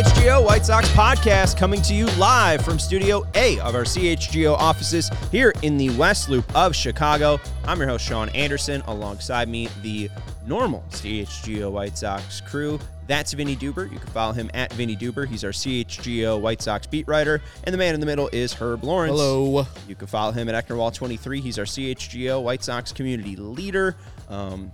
CHGO White Sox podcast coming to you live from Studio A of our CHGO offices here in the West Loop of Chicago. I'm your host, Sean Anderson. Alongside me, the normal CHGO White Sox crew. That's Vinnie Duber. You can follow him at Vinnie Duber. He's our CHGO White Sox beat writer. And the man in the middle is Herb Lawrence. Hello. You can follow him at Ecknerwall23. He's our CHGO White Sox community leader. Um,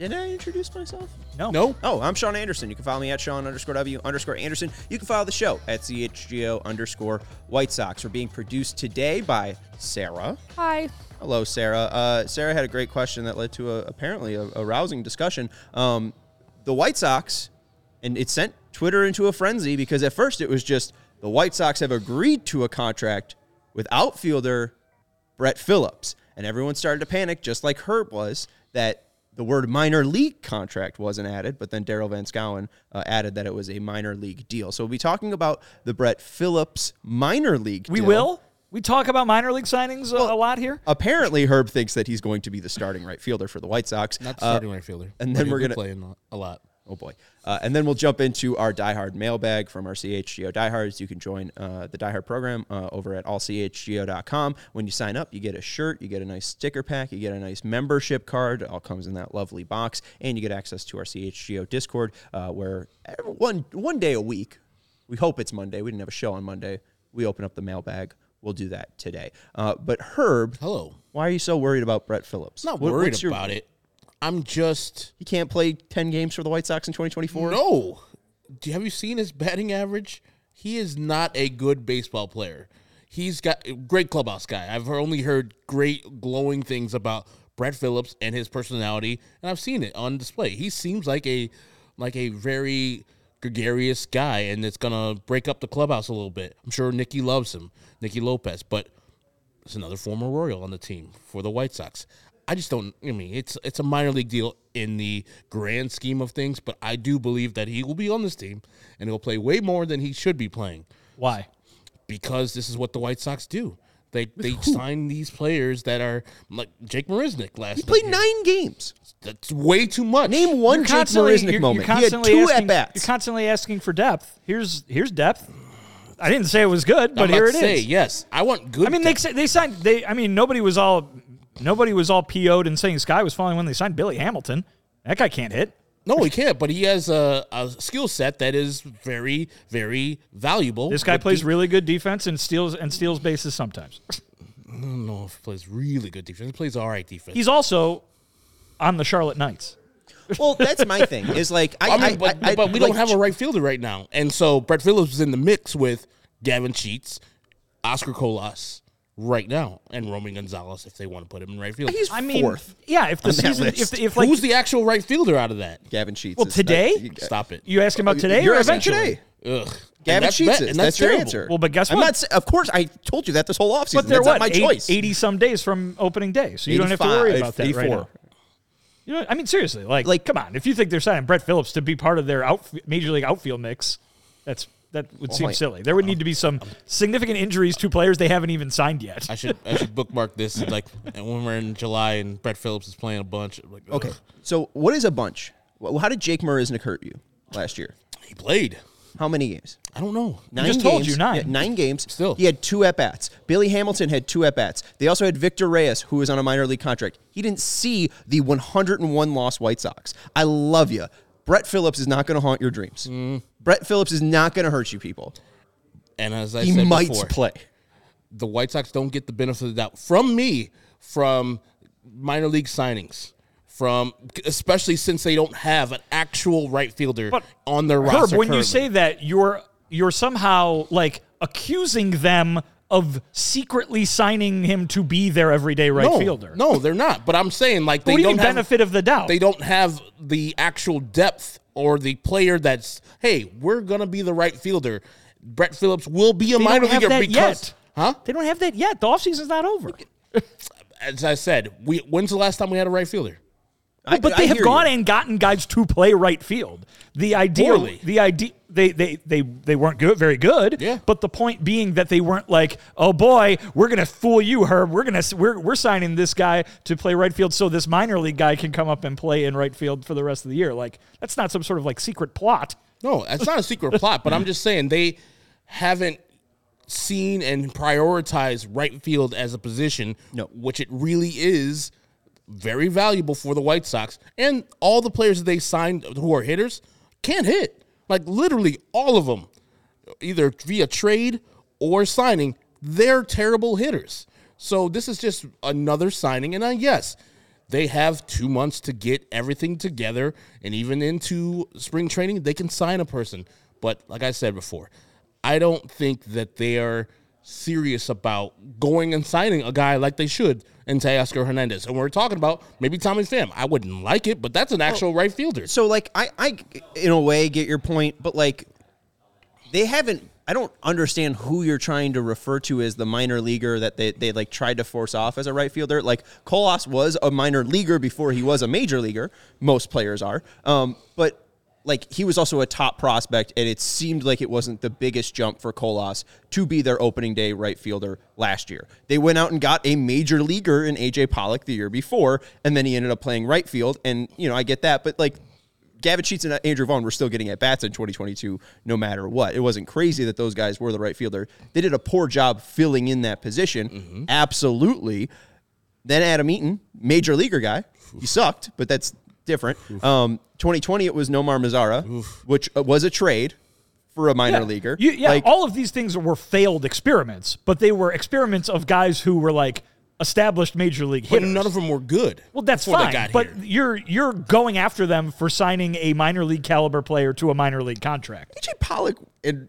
did I introduce myself? No. No. Oh, I'm Sean Anderson. You can follow me at Sean underscore W underscore Anderson. You can follow the show at CHGO underscore White Sox. We're being produced today by Sarah. Hi. Hello, Sarah. Uh, Sarah had a great question that led to a, apparently a, a rousing discussion. Um, the White Sox, and it sent Twitter into a frenzy because at first it was just the White Sox have agreed to a contract with outfielder Brett Phillips. And everyone started to panic, just like Herb was, that the word minor league contract wasn't added, but then Daryl Van Schouwen uh, added that it was a minor league deal. So we'll be talking about the Brett Phillips minor league We deal. will. We talk about minor league signings a- a lot here. Apparently, Herb thinks that he's going to be the starting right fielder for the White Sox. Not the Uh, starting right fielder. and then we're gonna- playing a lot. Oh boy. Uh, and then we'll jump into our diehard mailbag from our CHGO diehards. You can join uh, the diehard program uh, over at allchgo.com. When you sign up, you get a shirt, you get a nice sticker pack, you get a nice membership card. It all comes in that lovely box, and you get access to our CHGO Discord, uh, where one one day a week, we hope it's Monday. We didn't have a show on Monday. We open up the mailbag. We'll do that today. Uh, but Herb, Hello. why are you so worried about Brett Phillips? Not What- worried your- about it. I'm just He can't play ten games for the White Sox in 2024. no. Do have you seen his batting average? He is not a good baseball player. He's got great clubhouse guy. I've only heard great glowing things about Brett Phillips and his personality, and I've seen it on display. He seems like a like a very gregarious guy, and it's gonna break up the clubhouse a little bit. I'm sure Nicky loves him, Nicky Lopez, but It's another former Royal on the team for the White Sox. I just don't. I mean, it's it's a minor league deal in the grand scheme of things, but I do believe that he will be on this team and he'll play way more than he should be playing Why? because this is what the White Sox do. They they sign these players that are like Jake Marisnick last. Year. He played year. nine games. That's way too much. Name one You're Jake constantly- Marisnick you're- moment. You're He had two asking, at bats. You're constantly asking for depth. Here's here's depth. I didn't say it was good, I'm but about here to it is. say, Yes, I want good. I mean, they depth. sa- they signed. They I mean, nobody was all nobody was all PO'd and saying Sky was falling when they signed Billy Hamilton. That guy can't hit. no, he can't. But he has a, a skill set that is very very valuable. This guy with plays the- really good defense and steals and steals bases sometimes. I don't know if he plays really good defense. He plays all right defense. He's also on the Charlotte Knights. well, that's my thing. Is like I, I mean, but, I- I- but we like, don't have a right fielder right now, and so Brett Phillips is in the mix with Gavin Sheets, Oscar Colas right now, and Roman Gonzalez if they want to put him in right field. He's I mean, fourth. yeah. If the season, if, if like Who's the actual right fielder out of that? Gavin Sheets. Well, is- today? you- Stop it. you asking about oh, today You're or asking eventually? today. Ugh. Gavin and that's, Sheets that- is. and That's, that's, your answer. Well, but guess I'm what? not. Of course, I told you that this whole offseason. But they're That's what not my choice. 80 some days from opening day, so you don't have to worry about that right now. You know, I mean, seriously, like, Like- come on. If you think they're signing Brett Phillips to be part of their out, major league outfield mix, that's that would seem my- silly. There would need to be some um, significant injuries to players they haven't even signed yet. I should I should bookmark this like when we're in July and Brett Phillips is playing a bunch. Like, ugh. Okay, so what is a bunch? Well, how did Jake Marisnick hurt you last year? he played. How many games? I don't know. Nine just games. told you, nine. Yeah, nine games. Still. He had two at bats. Billy Hamilton had two at bats. They also had Victor Reyes, who was on a minor league contract. He didn't see the 101 loss White Sox. I love you. Brett Phillips is not going to haunt your dreams. Mm. Brett Phillips is not going to hurt you people. And as I He said might before, play. the White Sox don't get the benefit of the doubt from me from minor league signings. From especially since they don't have an actual right fielder But on their Herb, roster. when you say that, you're you're somehow like accusing them of secretly signing him to be their everyday right no, fielder. No, they're not. But I'm saying like they what do you don't mean have, benefit of the doubt? They don't have the actual depth or the player that's hey, we're gonna be the right fielder. Brett Phillips will be a They minor don't leaguer because yet. huh? They don't have that yet. The offseason's not over. As I said, we when's the last time we had a right fielder? I- but I they have gone you. and gotten guys to play right field. The idea, Poorly. the idea, they they they they weren't good, very good. Yeah. But the point being that they weren't like, oh boy, we're gonna fool you, Herb. We're gonna we're we're signing this guy to play right field so this minor league guy can come up and play in right field for the rest of the year. Like that's not some sort of like secret plot. No, it's not a secret plot, but I'm just saying they haven't seen and prioritized right field as a position, No. which it really is very valuable for the White Sox. And all the players that they signed who are hitters can't hit. Like literally all of them, either via trade or signing, they're terrible hitters. So this is just another signing. And uh, yes, they have two months to get everything together. And even into spring training, they can sign a person. But like I said before, I don't think that they are serious about going and signing a guy like they should in Teoscar Hernandez. And we're talking about maybe Tommy Pham. I wouldn't like it, but that's an actual right fielder. So like I I in a way get your point, but like they haven't I don't understand who you're trying to refer to as the minor leaguer that they, they like tried to force off as a right fielder. Like Colas was a minor leaguer before he was a major leaguer. Most players are. Um, but like he was also a top prospect, and it seemed like it wasn't the biggest jump for Colas to be their opening day right fielder last year. They went out and got a major leaguer in AJ Pollock the year before, and then he ended up playing right field. And you know, I get that, but like Gavin Sheets and Andrew Vaughn were still getting at bats in 2022, no matter what. It wasn't crazy that those guys were the right fielder. They did a poor job filling in that position. Mm-hmm. Absolutely. Then Adam Eaton, major leaguer guy. He sucked, but that's different. Um, 2020, it was Nomar Mazara, which uh, was a trade for a minor Yeah. leaguer. You- yeah, Like, all of these things were failed experiments, but they were experiments of guys who were like established major league But none of them were good. well, that's before they fine, got but here. you're you're going after them for signing a minor league caliber player to a minor league contract. AJ Pollock and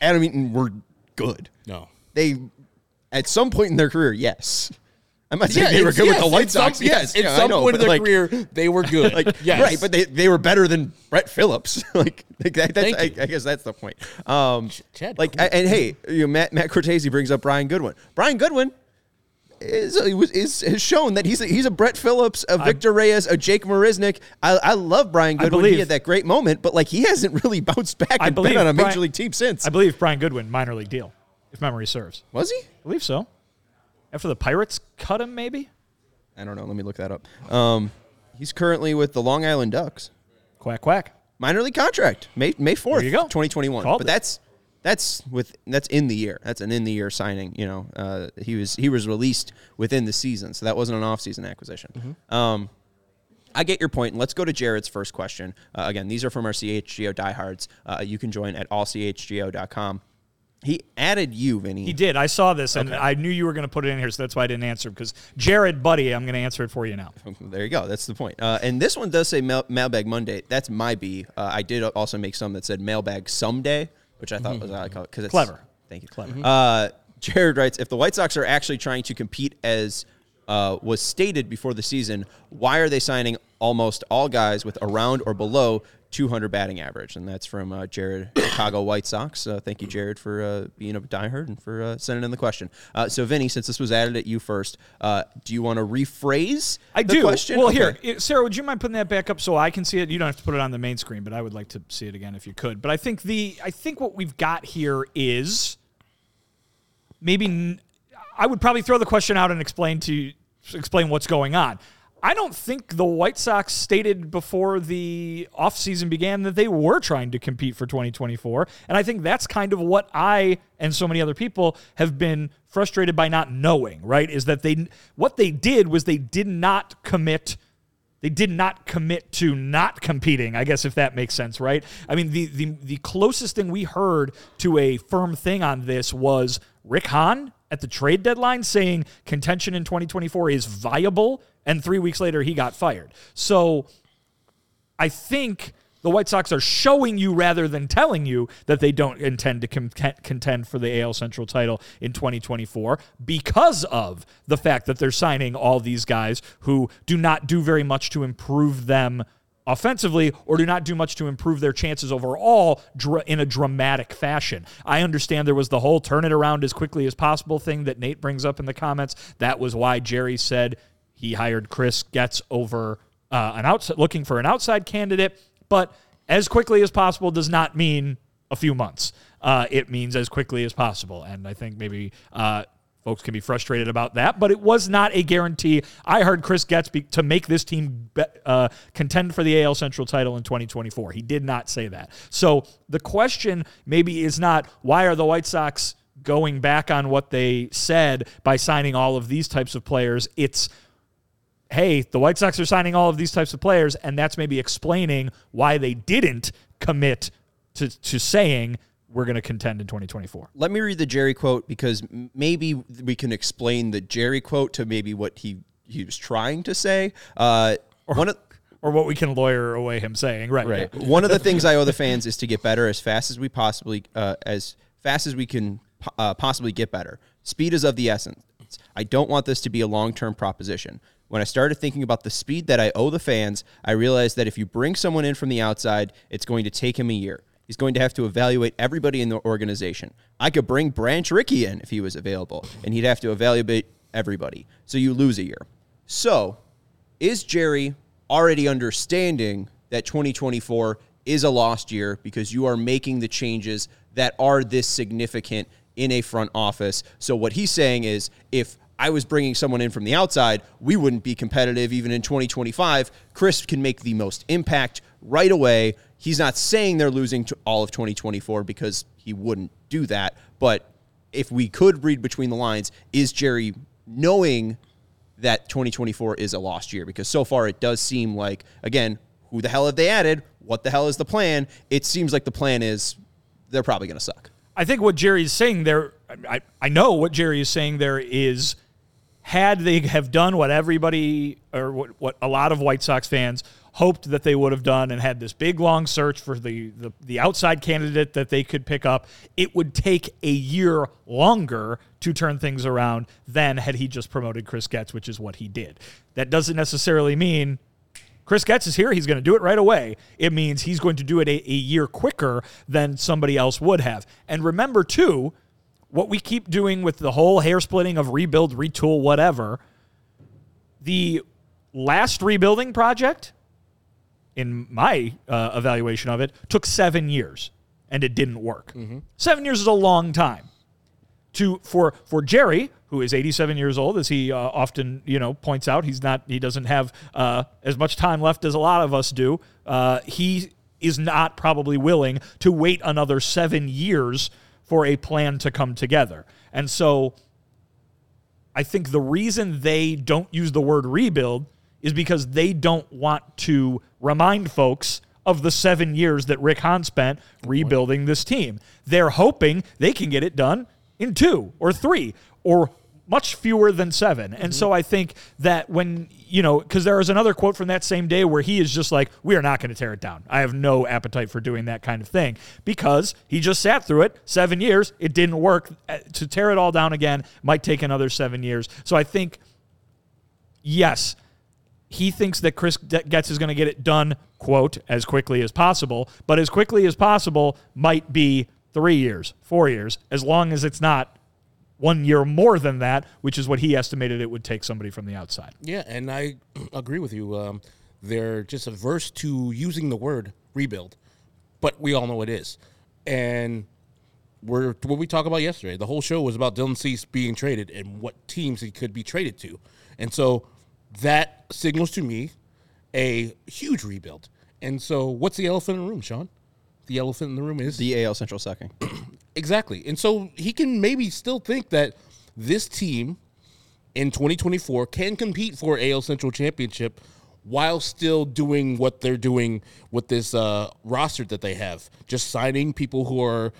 Adam Eaton were good. no. They, at some point in their career, yes. I'm not saying Yeah, they were good with the some- Sox. yes, at yeah, some know, point in their like, career, they were good. like yes. right, but they, they were better than Brett Phillips. like, like that, I. I guess that's the point. Um, Chad, like. I- and hey, you know, Matt Matt Cortese brings up Brian Goodwin. Brian Goodwin is is has shown that he's a, he's a Brett Phillips, a Victor Reyes, a Jake Marisnick. I, I love Brian I Goodwin. He had that great moment, but like he hasn't really bounced back I and believe been on a major Brian- league team since. I believe Brian Goodwin minor league deal, if memory serves. Was he? I believe so. After the Pirates cut him, maybe. I don't know. Let me look that up. Um, he's currently with the Long Island Ducks. Quack quack. minor league contract May May fourth, There you go. twenty twenty one. But it. that's that's with that's in the year. That's an in the year signing. You know, uh, he was he was released within the season, so that wasn't an off season acquisition. Mm-hmm. Um, I get your point. Let's go to Jared's first question. Uh, again, these are from our CHGO diehards. Uh, you can join at allchgo.com. He added you, Vinnie. He did. I saw this, and I knew you were going to put it in here, so that's why I didn't answer. Because Jared, buddy, I'm going to answer it for you now. There you go. That's the point. Uh, and this one does say mail- Mailbag Monday. That's my B. Uh, I did also make some that said Mailbag Someday, which I thought was uh, because it's Clever. Thank you. Clever. Uh, Jared writes: If the White Sox are actually trying to compete as uh, was stated before the season, why are they signing almost all guys with around or below 200 batting average? And that's from uh, Jared, Chicago White Sox. Uh, thank you, Jared, for uh, being a diehard and for uh, sending in the question. Uh, so, Vinnie, since this was added at you first, uh, do you want to rephrase I do. question? Well, Okay. here, Sarah, would you mind putting that back up so I can see it? You don't have to put it on the main screen, but I would like to see it again if you could. But I think the I think what we've got here is maybe n- I would probably throw the question out and explain to explain what's going on. I don't think the White Sox stated before the offseason began that they were trying to compete for 2024. And I think that's kind of what I and so many other people have been frustrated by not knowing, right? Is that they what they did was they did not commit they did not commit to not competing, I guess if that makes sense, right? I mean, the the the closest thing we heard to a firm thing on this was Rick Hahn at the trade deadline saying contention in 2024 is viable, and three weeks later he got fired. So I think the White Sox are showing you rather than telling you that they don't intend to contend for the AL Central title in 2024 because of the fact that they're signing all these guys who do not do very much to improve them offensively or do not do much to improve their chances overall in a dramatic fashion. I understand there was the whole turn it around as quickly as possible thing that Nate brings up in the comments. That was why Jerry said he hired Chris Getz over uh, an outside looking for an outside candidate, but as quickly as possible does not mean a few months. Uh, it means as quickly as possible, and I think maybe uh, Folks can be frustrated about that, but it was not a guarantee. I heard Chris Getz be, to make this team be, uh, contend for the AL Central title in 2024. He did not say that. So the question maybe is not why are the White Sox going back on what they said by signing all of these types of players. It's hey, the White Sox are signing all of these types of players, and that's maybe explaining why they didn't commit to, to saying we're going to contend in 2024. Let me read the Jerry quote because maybe we can explain the Jerry quote to maybe what he, he was trying to say. Uh, or, one of, or what we can lawyer away him saying. Right. Right. Yeah. one of the things I owe the fans is to get better as fast as we possibly, uh, as fast as we can uh, possibly get better. Speed is of the essence. I don't want this to be a long term proposition. When I started thinking about the speed that I owe the fans, I realized that if you bring someone in from the outside, it's going to take him a year. He's going to have to evaluate everybody in the organization. I could bring Branch Rickey in if he was available, and he'd have to evaluate everybody. So you lose a year. So, is Jerry already understanding that 2024 is a lost year because you are making the changes that are this significant in a front office? So, what he's saying is if I was bringing someone in from the outside, we wouldn't be competitive even in 2025. Chris can make the most impact right away He's not saying they're losing all of 2024 because he wouldn't do that. But if we could read between the lines, is Jerry knowing that 2024 is a lost year? Because so far it does seem like, again, who the hell have they added? What the hell is the plan? It seems like the plan is they're probably going to suck. I think what Jerry is saying there, I, I know what Jerry is saying there is had they have done what everybody or what, what a lot of White Sox fans hoped that they would have done and had this big long search for the, the, the outside candidate that they could pick up, it would take a year longer to turn things around than had he just promoted Chris Getz, which is what he did. That doesn't necessarily mean Chris Getz is here. He's going to do it right away. It means he's going to do it a, a year quicker than somebody else would have. And remember, too, what we keep doing with the whole hair splitting of rebuild, retool, whatever, the last rebuilding project in my uh, evaluation of it, took seven years and it didn't work. Mm-hmm. Seven years is a long time. To for for Jerry, who is 87 years old, as he uh, often you know points out, he's not he doesn't have uh, as much time left as a lot of us do. Uh, he is not probably willing to wait another seven years for a plan to come together, and so. I think the reason they don't use the word rebuild is because they don't want to remind folks of the seven years that Rick Hahn spent rebuilding this team. They're hoping they can get it done in two or three or much fewer than 7 And mm-hmm. so I think that when, you know, because there is another quote from that same day where he is just like, we are not going to tear it down. I have no appetite for doing that kind of thing because he just sat through it seven years. It didn't work. Uh, to tear it all down again might take another seven years. So I think, yes, he thinks that Chris Getz is going to get it done, quote, as quickly as possible. But as quickly as possible might be three years, four years, as long as it's not one year more than that, which is what he estimated it would take somebody from the outside. Yeah, and I agree with you. Um, they're just averse to using the word rebuild, but we all know it is. And we're what we talked about yesterday. The whole show was about Dylan Cease being traded and what teams he could be traded to. And so that signals to me a huge rebuild. And so, what's the elephant in the room, Sean? The elephant in the room is the AL Central second. exactly. And so he can maybe still think that this team in 2024 can compete for AL Central championship while still doing what they're doing with this uh, roster that they have. Just signing people who are,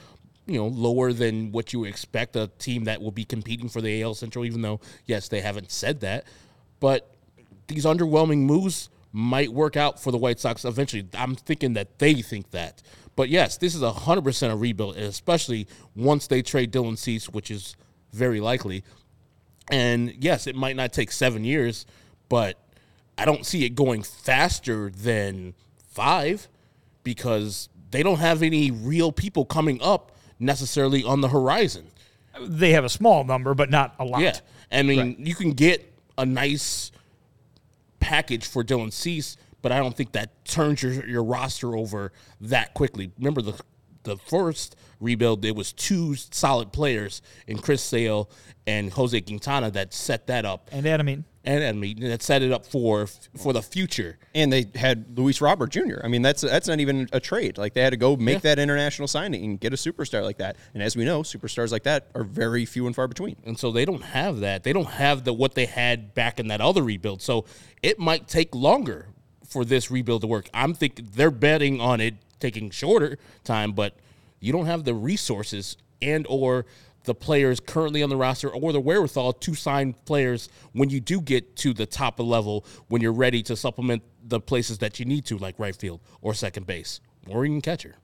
you know, lower than what you expect a team that will be competing for the AL Central, even though, yes, they haven't said that. But these underwhelming moves might work out for the White Sox eventually. I'm thinking that they think that. But yes, this is 100% a rebuild, especially once they trade Dylan Cease, which is very likely. And yes, it might not take seven years, but I don't see it going faster than five because they don't have any real people coming up necessarily on the horizon. They have a small number, but not a lot. Yeah. I mean, you can get a nice package for Dylan Cease, but I don't think that turns your, your roster over that quickly. Remember the the first rebuild, there was two solid players in Chris Sale and Jose Quintana that set that up. And Adam Eaton. And I mean that set it up for for the future. And they had Luis Robert Jr. I mean, that's that's not even a trade. Like they had to go make Yeah. that international signing and get a superstar like that. And as we know, superstars like that are very few and far between. And so they don't have that. They don't have the what they had back in that other rebuild. So it might take longer for this rebuild to work. I'm thinking they're betting on it taking shorter time, but you don't have the resources and or the players currently on the roster or the wherewithal to sign players when you do get to the top of level when you're ready to supplement the places that you need to like right field or second base or even catcher.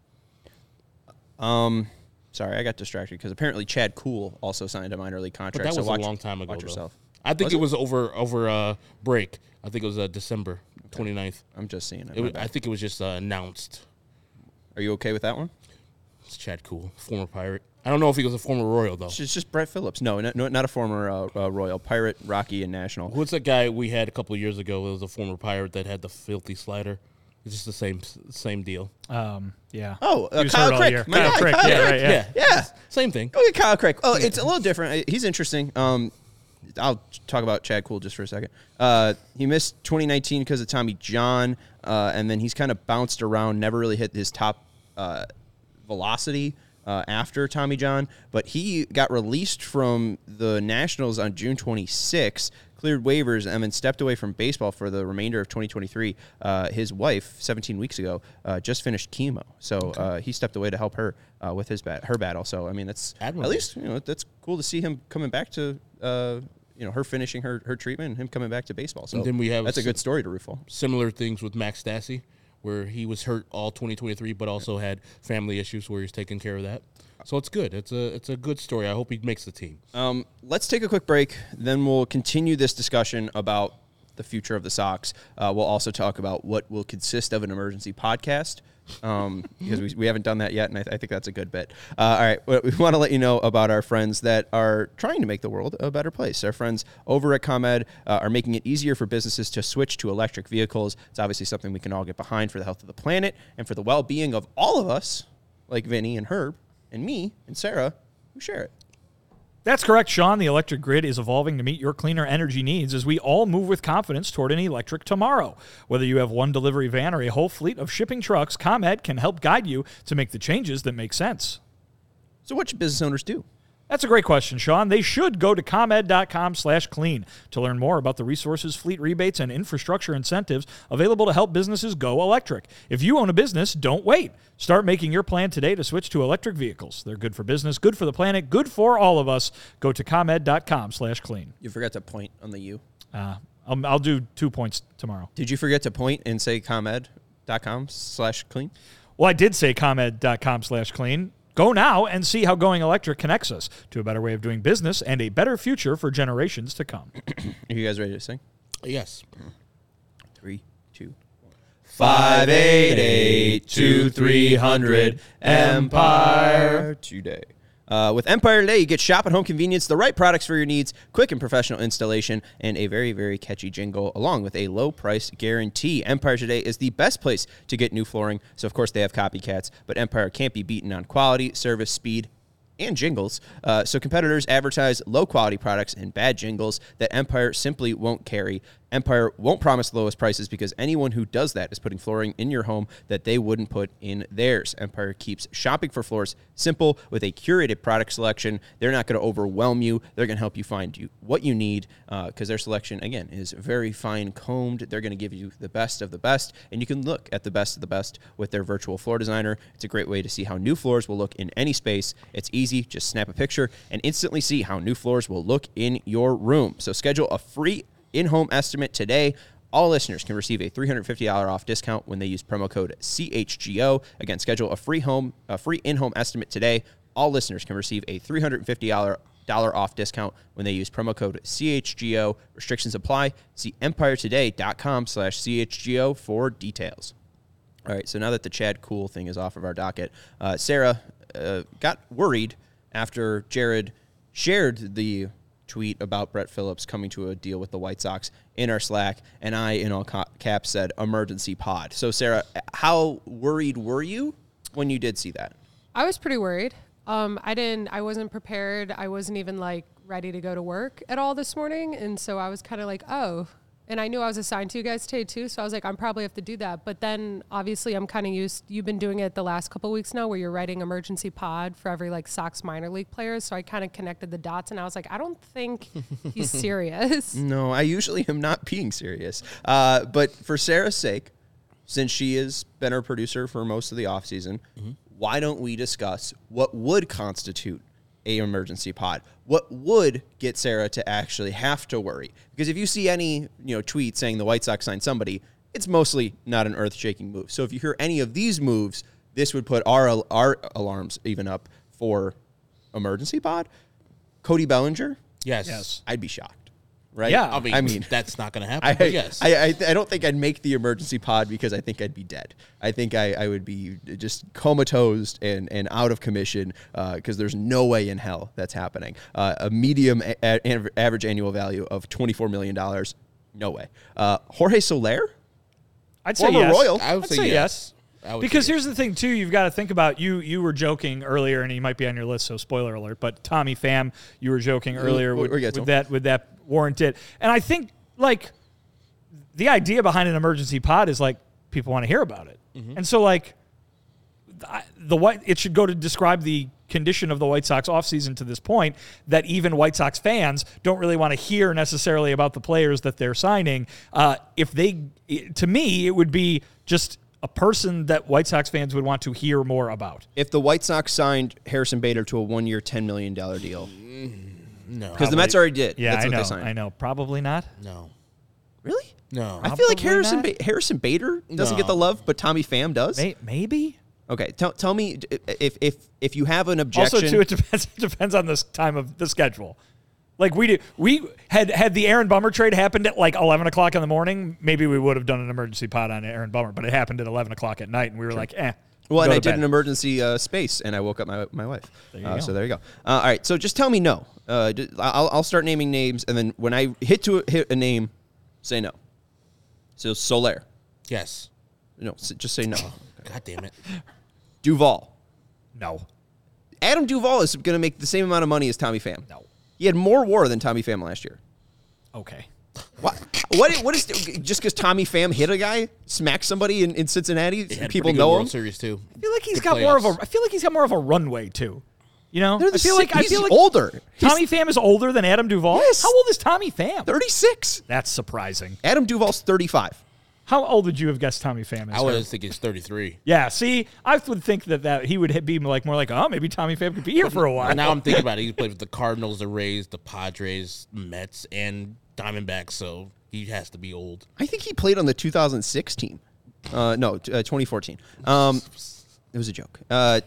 Um, Sorry, I got distracted because apparently Chad Kuhl also signed a minor league But contract. that so was watch, a long time ago. Watch though. yourself. I think Was it, it? was over over uh, break. I think it was uh, December 29th. I'm just seeing it. It was. I think it was just uh, announced. Are you okay with that one? It's Chad Kuhl, former Pirate. I don't know if he was a former Royal though. It's just, just Brett Phillips. No, not, no, not a former uh, uh, Royal Pirate, Rocky, and National. What's that guy we had a couple of years ago? It was a former Pirate that had the filthy slider. It's just the same same deal. Um, yeah. Oh, uh, He Kyle hurt Crick. My Kyle guy, Crick. Kyle yeah, Crick. right, yeah. Yeah. Same thing. Go get Kyle Crick. Oh, it's a little different. He's interesting. Um, I'll talk about Chad Kuhl just for a second. Uh, he missed 2019 because of Tommy John, uh, and then he's kind of bounced around, never really hit his top uh, velocity uh, after Tommy John. But he got released from the Nationals on June 26, cleared waivers, and then stepped away from baseball for the remainder of 2023. Uh, his wife, 17 weeks ago, uh, just finished chemo, so uh, he stepped away to help her uh, with his bat- her battle. So I mean, that's Admirable. at least you know that's cool to see him coming back to uh, you know her finishing her, her treatment and him coming back to baseball. So And then we have that's a good story to for. Similar things with Max Stassi, where he was hurt all 2023, but also had family issues where he's taking care of that. So it's good. It's a it's a good story. I hope he makes the team. Um, let's take a quick break. Then we'll continue this discussion about the future of the Sox. Uh, we'll also talk about what will consist of an emergency podcast um, because we, we haven't done that yet, and I, I think that's a good bit. Uh, all right, well, we want to let you know about our friends that are trying to make the world a better place. Our friends over at ComEd uh, are making it easier for businesses to switch to electric vehicles. It's obviously something we can all get behind for the health of the planet and for the well-being of all of us, like Vinnie and Herb and me and Sarah, who share it. That's correct, Sean. The electric grid is evolving to meet your cleaner energy needs as we all move with confidence toward an electric tomorrow. Whether you have one delivery van or a whole fleet of shipping trucks, ComEd can help guide you to make the changes that make sense. So, what should business owners do? That's a great question, Sean. They should go to comed.com slash clean to learn more about the resources, fleet rebates, and infrastructure incentives available to help businesses go electric. If you own a business, don't wait. Start making your plan today to switch to electric vehicles. They're good for business, good for the planet, good for all of us. Go to comed.com slash clean. You forgot to point on the U. Uh, I'll, I'll do two points tomorrow. Did you forget to point and say comed.com slash clean? Well, I did say comed.com slash clean. Go now and see how going electric connects us to a better way of doing business and a better future for generations to come. Are you guys ready to sing? Yes. Three, two, Five eight eight two three hundred Empire today. Uh, with Empire Today, you get shop at home convenience, the right products for your needs, quick and professional installation, and a very, very catchy jingle, along with a low price guarantee. Empire Today is the best place to get new flooring. So, of course, they have copycats, but Empire can't be beaten on quality, service, speed, and jingles. Uh, so competitors advertise low quality products and bad jingles that Empire simply won't carry. Empire won't promise lowest prices because anyone who does that is putting flooring in your home that they wouldn't put in theirs. Empire keeps shopping for floors simple with a curated product selection. They're not going to overwhelm you. They're going to help you find you what you need uh, because their selection again is very fine combed. They're going to give you the best of the best, and you can look at the best of the best with their virtual floor designer. It's a great way to see how new floors will look in any space. It's easy, just snap a picture and instantly see how new floors will look in your room. So schedule a free in-home estimate today All listeners can receive a $350 off discount when they use promo code CHGO. Again, schedule a free home, a free in-home estimate today. All listeners can receive a $350 off discount when they use promo code CHGO. Restrictions apply. See empiretoday.com slash CHGO for details. All right, so now that the Chad Cool thing is off of our docket, uh, Sarah uh, got worried after Jared shared the tweet about Brett Phillips coming to a deal with the White Sox in our Slack, and I, in all caps, said emergency pod. So, Sarah, how worried were you when you did see that? I was pretty worried. Um, I didn't. I wasn't prepared. I wasn't even like ready to go to work at all this morning, and so I was kind of like, oh. And I knew I was assigned to you guys today too, so I was like, I'm probably have to do that. But then obviously, I'm kind of used. You've been doing it the last couple weeks now, where you're writing emergency pod for every like Sox minor league players. So I kind of connected the dots, and I was like, I don't think he's serious. No, I usually am not being serious. Uh, but for Sarah's sake, since she has been our producer for most of the offseason, mm-hmm why don't we discuss what would constitute a emergency pod? What would get Sarah to actually have to worry? Because if you see any you know tweet saying the White Sox signed somebody, it's mostly not an earth-shaking move. So if you hear any of these moves, this would put our our alarms even up for emergency pod. Cody Bellinger, yes, yes, I'd be shocked right? Yeah, I mean, I mean that's not going to happen. I, yes, I, I, I, don't think I'd make the emergency pod because I think I'd be dead. I think I, I would be just comatose and, and out of commission because uh, there's no way in hell that's happening. Uh, a medium a- a- average annual value of twenty four million dollars, no way. Uh, Jorge Soler, I'd say yes. Royal, I would I'd say, say yes. yes. Because here's the thing too, you've got to think about you. You were joking earlier, and he might be on your list, so spoiler alert. But Tommy Pham, you were joking earlier with, with that would that warrant it. And I think like the idea behind an emergency pod is like people want to hear about it. Mm-hmm. And so like the white it should go to describe the condition of the White Sox offseason to this point that even White Sox fans don't really want to hear necessarily about the players that they're signing. Uh, if they, to me, it would be just a person that White Sox fans would want to hear more about. If the White Sox signed Harrison Bader to a one-year, ten million dollar deal, mm-hmm. No, because the Mets already did. Yeah, That's I what know. I know. Probably not. No, Really? no. I feel like Harrison ba- Harrison Bader doesn't get the love, but Tommy Pham does. May- maybe. Okay, tell, tell me if if if you have an objection. Also, too, it depends. It depends on this time of the schedule. Like we did, we had had the Aaron Bummer trade happened at like eleven o'clock in the morning. Maybe we would have done an emergency pod on Aaron Bummer, but it happened at eleven o'clock at night, and we were like, eh. Well, and I did an emergency uh, space, and I woke up my my wife. There uh, so there you go. Uh, all right, so just tell me no. Uh, I'll, I'll start naming names, and then when I hit to a, hit a name, say no. So Soler. Yes. No, just say no. God damn it. Duvall. No. Adam Duvall is going to make the same amount of money as Tommy Pham. No. He had more WAR than Tommy Pham last year. Okay. What? What? What is just because Tommy Pham hit a guy, smacked somebody in, in Cincinnati? People know World him. Series too. I feel like he's good got playoffs. more of a. I feel like he's got more of a runway too. You know, I feel like I feel like older. Tommy Pham is older than Adam Duvall. Yes. How old is Tommy Pham? Thirty six. That's surprising. Adam Duvall's thirty five. How old would you have guessed Tommy Pham is? I would think he's 33. Yeah, see, I would think that, that he would be like more like, oh, maybe Tommy Pham could be here for a while. Now I'm thinking about it. He's played with the Cardinals, the Rays, the Padres, Mets, and Diamondbacks, so he has to be old. I think he played on the 2006 team. Uh, no, uh, 2014. Um, it was a joke. Uh,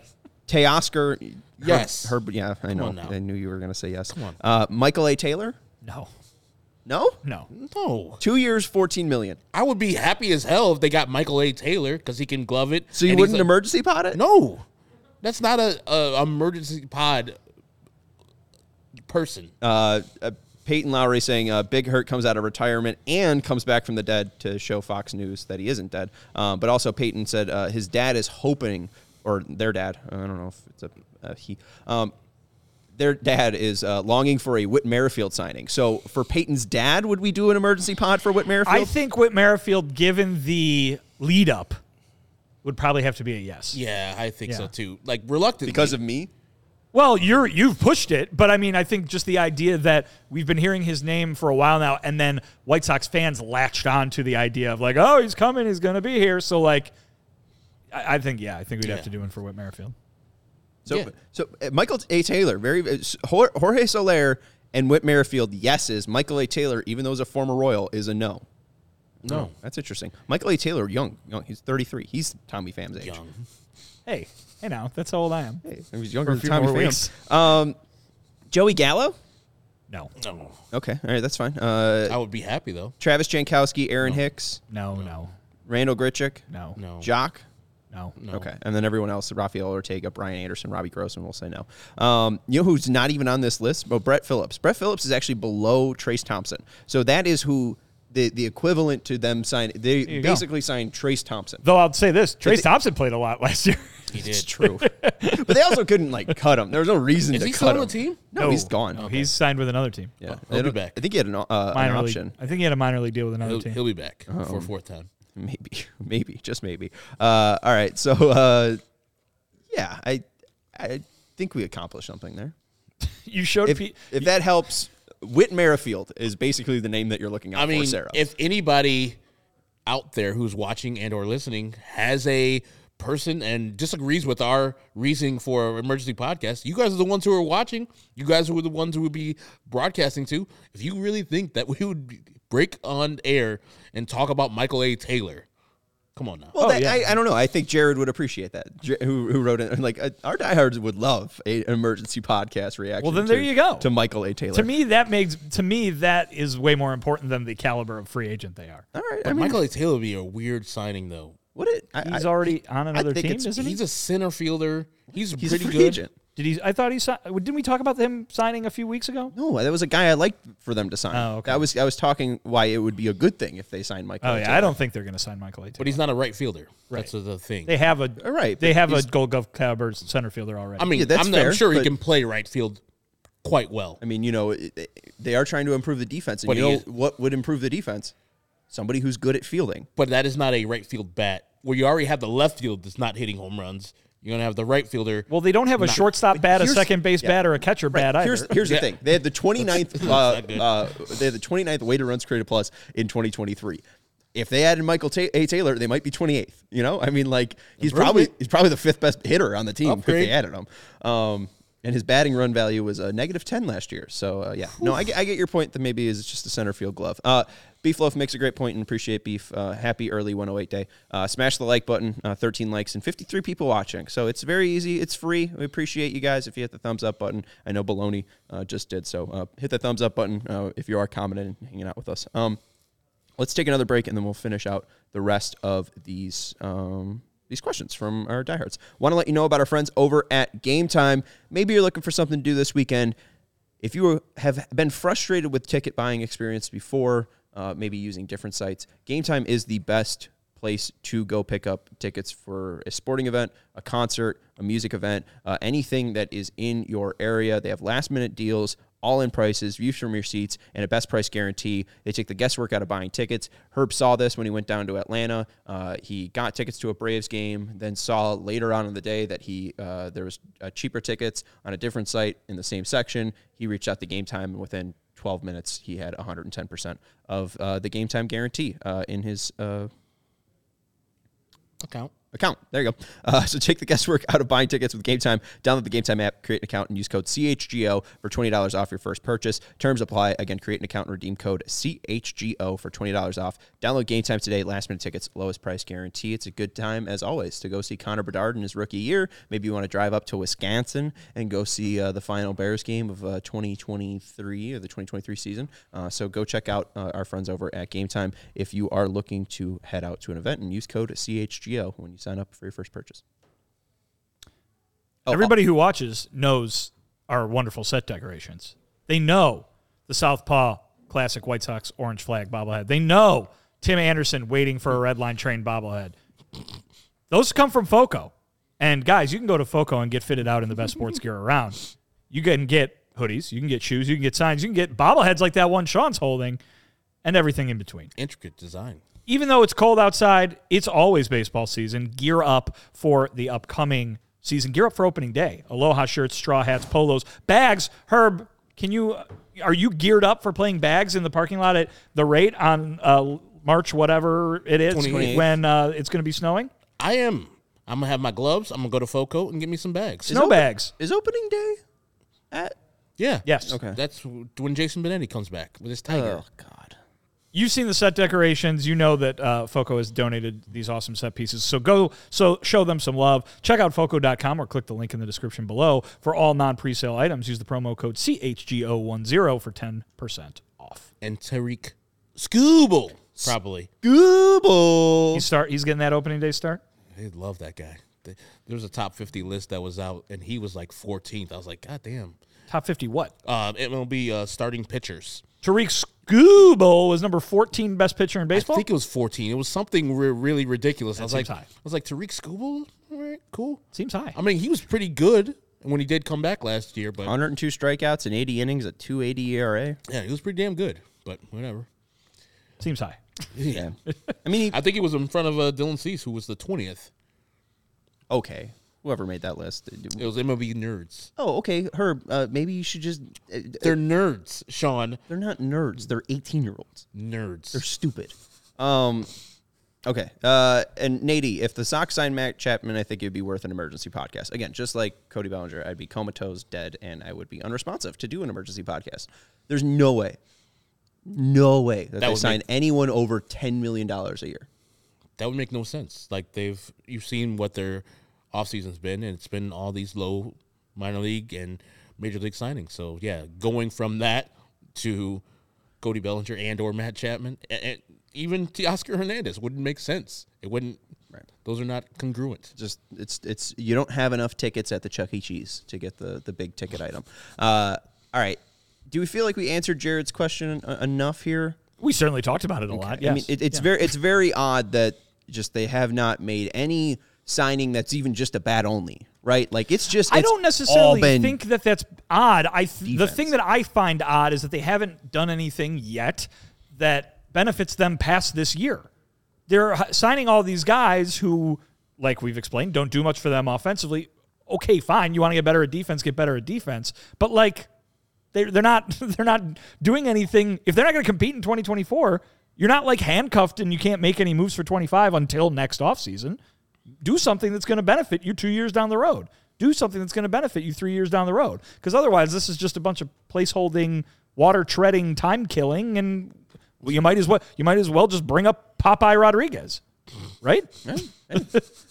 Teoscar. Yes. Herb, yeah, I know. I knew you were going to say yes. Come on. Uh, Michael A. Taylor. No. No? No. No. Two years, 14 million. I would be happy as hell if they got Michael A. Taylor because he can glove it. So you wouldn't emergency pod it? No. That's not a, a emergency pod person. Uh, uh, Peyton Lowry saying uh, Big Hurt comes out of retirement and comes back from the dead to show Fox News that he isn't dead. Um, but also Peyton said uh, his dad is hoping, or their dad, I don't know if it's a uh, he, um, their dad is uh, longing for a Whit Merrifield signing. So for Peyton's dad, would we do an emergency pod for Whit Merrifield? I think Whit Merrifield, given the lead up, would probably have to be a yes. Yeah, I think yeah. so too. Like reluctantly because of me. Well, you're you've pushed it, but I mean, I think just the idea that we've been hearing his name for a while now, and then White Sox fans latched on to the idea of like, oh, he's coming, he's going to be here. So like, I, I, think yeah, I think we'd yeah. have to do one for Whit Merrifield. So, yeah. so uh, Michael A. Taylor, very uh, Jorge Soler and Whit Merrifield, yeses. Michael A. Taylor, even though he's a former Royal, is a no. No. That's interesting. Michael A. Taylor, young, young. He's 33. He's Tommy Pham's age. Young. Hey, hey now, that's how old I am. Hey, he's younger than Tommy more Pham. Um, Joey Gallo. No, No. Okay, all right, that's fine. Uh, I would be happy though. Travis Jankowski, Aaron Hicks, no, no, Randal Grichuk, no, No. Joc. No. No. Okay, and then everyone else: Rafael Ortega, Brian Anderson, Robbie Grossman. will say no. Um, you know who's not even on this list? But Brett Phillips. Brett Phillips is actually below Trayce Thompson. So that is who the the equivalent to them signing. They you go. basically signed Trayce Thompson. Though I'll say this: Trayce they- Thompson played a lot last year. He It's did. true, but they also couldn't like cut him. There was no reason Is to he cut still on him. the team? No, he's gone. No, he's signed with another team. yeah, Oh, he'll be back. I think he had an, uh, an Minor league. option. I think he had a minor league deal with another He'll, team. he'll be back Oh. for a fourth time. Maybe, maybe, just maybe. Uh, all right, so uh, yeah, I I think we accomplished something there. you showed If if that helps, Whit Merrifield is basically the name that you're looking out I mean, for, Sarah. if anybody out there who's watching and or listening has a person and disagrees with our reasoning for emergency podcast, you guys are the ones who are watching. You guys are the ones who would be broadcasting to. If you really think that we would break on air and talk about Michael A. Taylor, come on now. well, Oh, that, yeah. I, I don't know. I think Jared would appreciate that. J- who who wrote it? Like uh, our diehards would love a, an emergency podcast reaction. Well, then to- there you go. to Michael A. Taylor. To me, that makes to me that is way more important than the caliber of free agent they are. all right. I But mean, Michael A. Taylor would be a weird signing though. would it? I, He's I, already on another think team, isn't he? He's a center fielder. He's, he's a pretty free good. agent. Did he? I thought he signed. Didn't we talk about him signing a few weeks ago? No, that was a guy I liked for them to sign. Oh, okay. I was I was talking why it would be a good thing if they signed Michael. Oh A. yeah, Taylor. I don't think they're going to sign Michael A. But he's not a right fielder. That's the thing. They have a All right, They have a he's- Gold Glove caliber center fielder already. I mean, Yeah, that's I'm, fair, I'm sure he can play right field quite well. I mean, you know, it- it- they are trying to improve the defense, and But you know is- what would improve the defense? Somebody who's good at fielding. But that is not a right field bat. Where you already have the left field that's not hitting home runs. You're gonna have the right fielder. well, they don't have a shortstop bat, a second base yeah. bat, or a catcher bat either. Here's here's the thing: they had the 29th uh, uh, they had the 29th weighted runs created plus in 2023. If they added Michael Ta- A. Taylor, they might be 28th. You know, I mean, like he's probably he's probably the fifth best hitter on the team if they added him. Um, and his batting run value was a negative 10 last year. So uh, yeah, no, I get, I get your point that maybe is just a center field glove. Uh, Beef Loaf makes a great point and appreciate Beef. Uh, happy early 108 day. Uh, smash the like button. Uh, 13 likes and 53 people watching. So it's very easy. It's free. We appreciate you guys if you hit the thumbs up button. I know Baloney uh, just did so. Uh, hit the thumbs up button if you are commenting and hanging out with us. Um, let's take another break and then we'll finish out the rest of these um, these questions from our diehards. Want to let you know about our friends over at Game Time. Maybe you're looking for something to do this weekend. If you have been frustrated with ticket buying experience before, uh, maybe using different sites, Game Time is the best place to go pick up tickets for a sporting event, a concert, a music event, uh, anything that is in your area. They have last minute deals, all in prices, views from your seats, and a best price guarantee. They take the guesswork out of buying tickets. Herb saw this when he went down to Atlanta. Uh, he got tickets to a Braves game, then saw later on in the day that he uh, there was uh, cheaper tickets on a different site in the same section. He reached out to Game Time, and within 12 minutes, he had 110% of uh, the Game Time guarantee uh, in his uh, account. Account. There you go. Uh, so take the guesswork out of buying tickets with Game Time. Download the Game Time app, create an account, and use code CHGO for $20 off your first purchase. Terms apply. Again, create an account and redeem code CHGO for $20 off. Download Game Time today. Last minute tickets, lowest price guarantee. It's a good time, as always, to go see Connor Bedard in his rookie year. Maybe you want to drive up to Wisconsin and go see uh, the final Bears game of uh, 2023 or the 2023 season. Uh, so go check out uh, our friends over at Game Time if you are looking to head out to an event and use code CHGO when you sign up for your first purchase. Oh, Everybody who watches knows our wonderful set decorations. They know the Southpaw Classic White Sox orange flag bobblehead. They know Tim Anderson waiting for a red line train bobblehead. Those come from Foco. And guys, you can go to Foco and get fitted out in the best sports gear around. You can get hoodies, you can get shoes, you can get signs, you can get bobbleheads like that one Sean's holding, and everything in between Intricate design. Even though it's cold outside, it's always baseball season. Gear up for the upcoming season. Gear up for opening day. Aloha shirts, straw hats, polos, bags. Herb, can you are you geared up for playing bags in the parking lot at the rate on uh, March whatever it is 28th. when uh, it's going to be snowing? I am. I'm gonna have my gloves. I'm gonna go to Foco and get me some bags. Snow bags. Is opening day at Yeah. Yes. Okay. That's when Jason Benetti comes back with his tiger. Oh God. You've seen the set decorations. You know that uh, Foco has donated these awesome set pieces. So go, so show them some love. Check out Foco.com or click the link in the description below for all non-presale items. Use the promo code CHGO10 for 10% off. And Tarik Skubal, probably. Google. He start. He's getting that opening day start. I love that guy. Th- There was a top 50 list that was out, and he was like 14th. I was like, God damn. Top 50 what? Um, it will be uh, starting pitchers. Tarik Skubal was number 14 best pitcher in baseball. I think it was 14. It was something re- really ridiculous. I was like, seems high. I was like Tarik Scooble. All right, cool. Seems high. I mean, he was pretty good when he did come back last year, but 102 strikeouts and 80 innings at 280 ERA. yeah, he was pretty damn good. But whatever. Seems high. Yeah. I mean, he, I think he was in front of uh, Dylan Cease, who was the 20th. okay. Whoever made that list. It was MLB nerds. Oh, okay. Herb, uh, maybe you should just. Uh, They're nerds, Sean. they're not nerds. They're 18 year olds. Nerds. They're stupid. Um, okay. Uh, and Nady, if the Sox signed Matt Chapman, I think it'd be worth an emergency podcast. Again, just like Cody Bellinger, I'd be comatose, dead, and I would be unresponsive to do an emergency podcast. There's no way, no way that, That they sign make- anyone over $10 million a year. that would make no sense. Like they've you've seen what their offseason's been, and it's been all these low minor league and major league signings. So yeah, going from that to Cody Bellinger and or Matt Chapman, and, and even Teoscar Hernandez wouldn't make sense. It wouldn't. Right. Those are not congruent. Just it's it's you don't have enough tickets at the Chuck E. Cheese to get the the big ticket item. Uh, all right. Do we feel like we answered Jared's question uh, enough here? We certainly talked about it a lot. Yes. I mean, it, it's Yeah. very it's very odd that just they have not made any signing that's even just a bat only, right? Like it's just I don't necessarily think that that's odd. I th- the thing that I find odd is that they haven't done anything yet that benefits them past this year. They're signing all these guys who, like we've explained, don't do much for them offensively. Okay, fine. You want to get better at defense, get better at defense. But like, they're they're not they're not doing anything. If they're not going to compete in 2024, you're not like handcuffed and you can't make any moves for 25 until next offseason do something that's going to benefit you two years down the road. Do something that's going to benefit you three years down the road. Because otherwise, this is just a bunch of placeholding, water treading, time killing, and you might as well you might as well just bring up Popeye Rodriguez, right?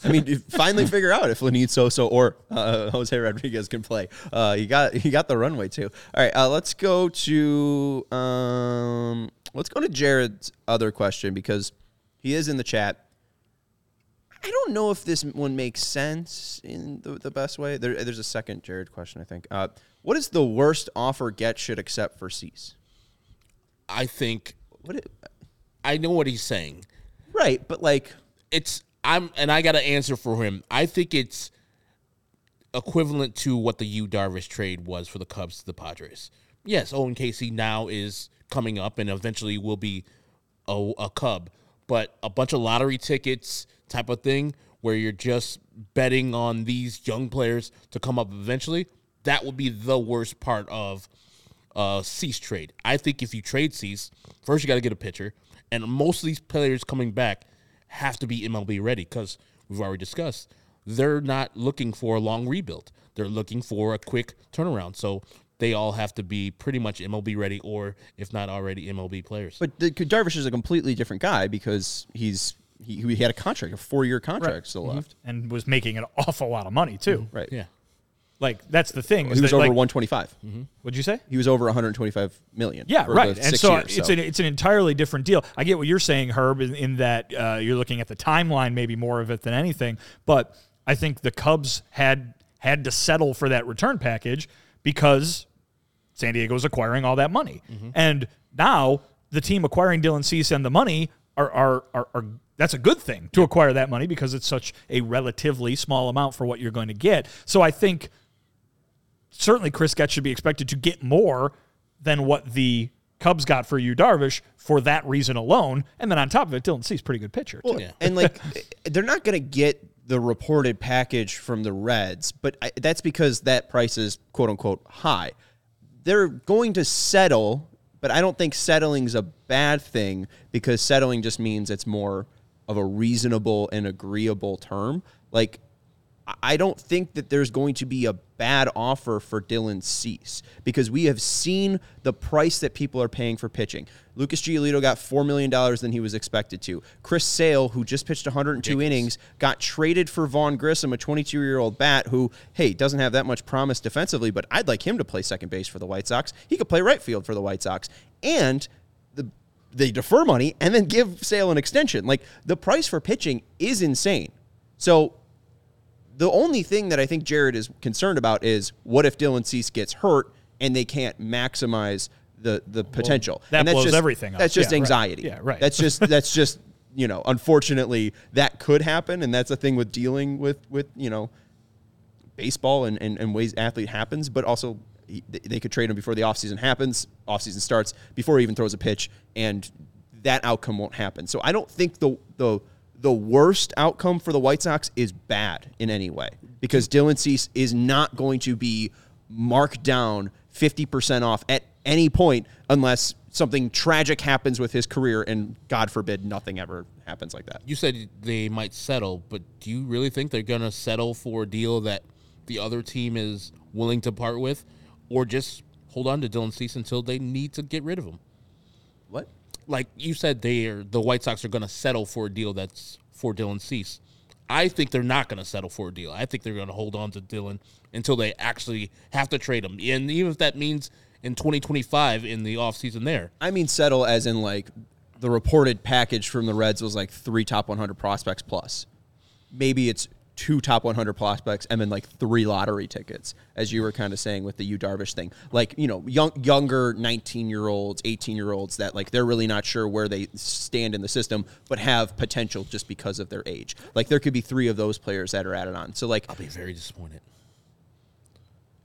I mean, finally figure out if Lenyn Sosa or uh, Jose Rodriguez can play. Uh, you got you got the runway too. All right, uh, let's go to um, let's go to Jared's other question because he is in the chat. I don't know if this one makes sense in the, the best way. There, there's a second Jared question, I think. Uh, what is the worst offer Get should accept for Cease? I think What? It, I know what he's saying. right, but like, It's I'm and I got an answer for him. I think it's equivalent to what the Yu Darvish trade was for the Cubs to the Padres. Yes, Owen Caissie now is coming up and eventually will be a, a Cub, but a bunch of lottery tickets type of thing where you're just betting on these young players to come up eventually. That would be the worst part of uh, Cease trade. I think if you trade Cease, first you got to get a pitcher, and most of these players coming back have to be MLB ready because we've already discussed they're not looking for a long rebuild. They're looking for a quick turnaround. So they all have to be pretty much MLB ready, or if not already MLB players. But the, Darvish is a completely different guy because he's he, he had a contract, a four year contract still mm-hmm. left. And was making an awful lot of money too. Mm-hmm. Right. yeah, Like that's the thing. He is was that, over like- 125. Mm-hmm. What'd you say? He was over 125 million. Yeah, for right. And six so years, it's an it's an entirely different deal. I get what you're saying, Herb, in, in that uh, you're looking at the timeline, maybe more of it than anything. But I think the Cubs had had to settle for that return package because San Diego's acquiring all that money, and now the team acquiring Dylan Cease and the money are are, are are that's a good thing to acquire that money because it's such a relatively small amount for what you're going to get. So I think certainly Chris Getz should be expected to get more than what the Cubs got for you, Darvish, for that reason alone. And then on top of it, Dylan Cease, pretty good pitcher. Well, and like eh, they're not going to get the reported package from the Reds, but I, that's because that price is quote unquote high. They're going to settle, but I don't think settling's a bad thing because settling just means it's more of a reasonable and agreeable term. Like I- don't think that there's going to be a bad offer for Dylan Cease because we have seen the price that people are paying for pitching. Lucas Giolito got $4 million than he was expected to. Chris Sale, who just pitched 102 innings, got traded for Vaughn Grissom, a 22 year old bat who, hey, doesn't have that much promise defensively, but I'd like him to play second base for the White Sox. He could play right field for the White Sox. And they defer money and then give Sale an extension. Like the price for pitching is insane. So the only thing that I think Jared is concerned about is what if Dylan Cease gets hurt and they can't maximize the the potential. that and that's blows just, everything up. That's just Yeah, right. anxiety. Yeah, right. That's just that's just you know unfortunately that could happen and that's a thing with dealing with with you know baseball and, and, and ways athlete happens, but also he- they- could trade him before the offseason happens, offseason starts, before he even throws a pitch, and that outcome won't happen. So I don't think the the the worst outcome for the White Sox is bad in any way because Dylan Cease is not going to be marked down 50% off at any point unless something tragic happens with his career and God forbid nothing ever happens like that. You said they might settle, but do you really think they're going to settle for a deal that the other team is willing to part with, or just hold on to Dylan Cease until they need to get rid of him? What? Like you said, they are the White Sox are going to settle for a deal that's for Dylan Cease. I think they're not going to settle for a deal. I think they're going to hold on to Dylan until they actually have to trade him, and even if that means in 2025 in the offseason there. I mean settle as in like the reported package from the Reds was like three top 100 prospects plus. Maybe it's two top 100 prospects and then like three lottery tickets, as you were kind of saying with the Yu Darvish thing. Like you know, young younger 19 year olds, 18 year olds that like they're really not sure where they stand in the system, but have potential just because of their age. Like there could be three of those players that are added on. So like I'll be very disappointed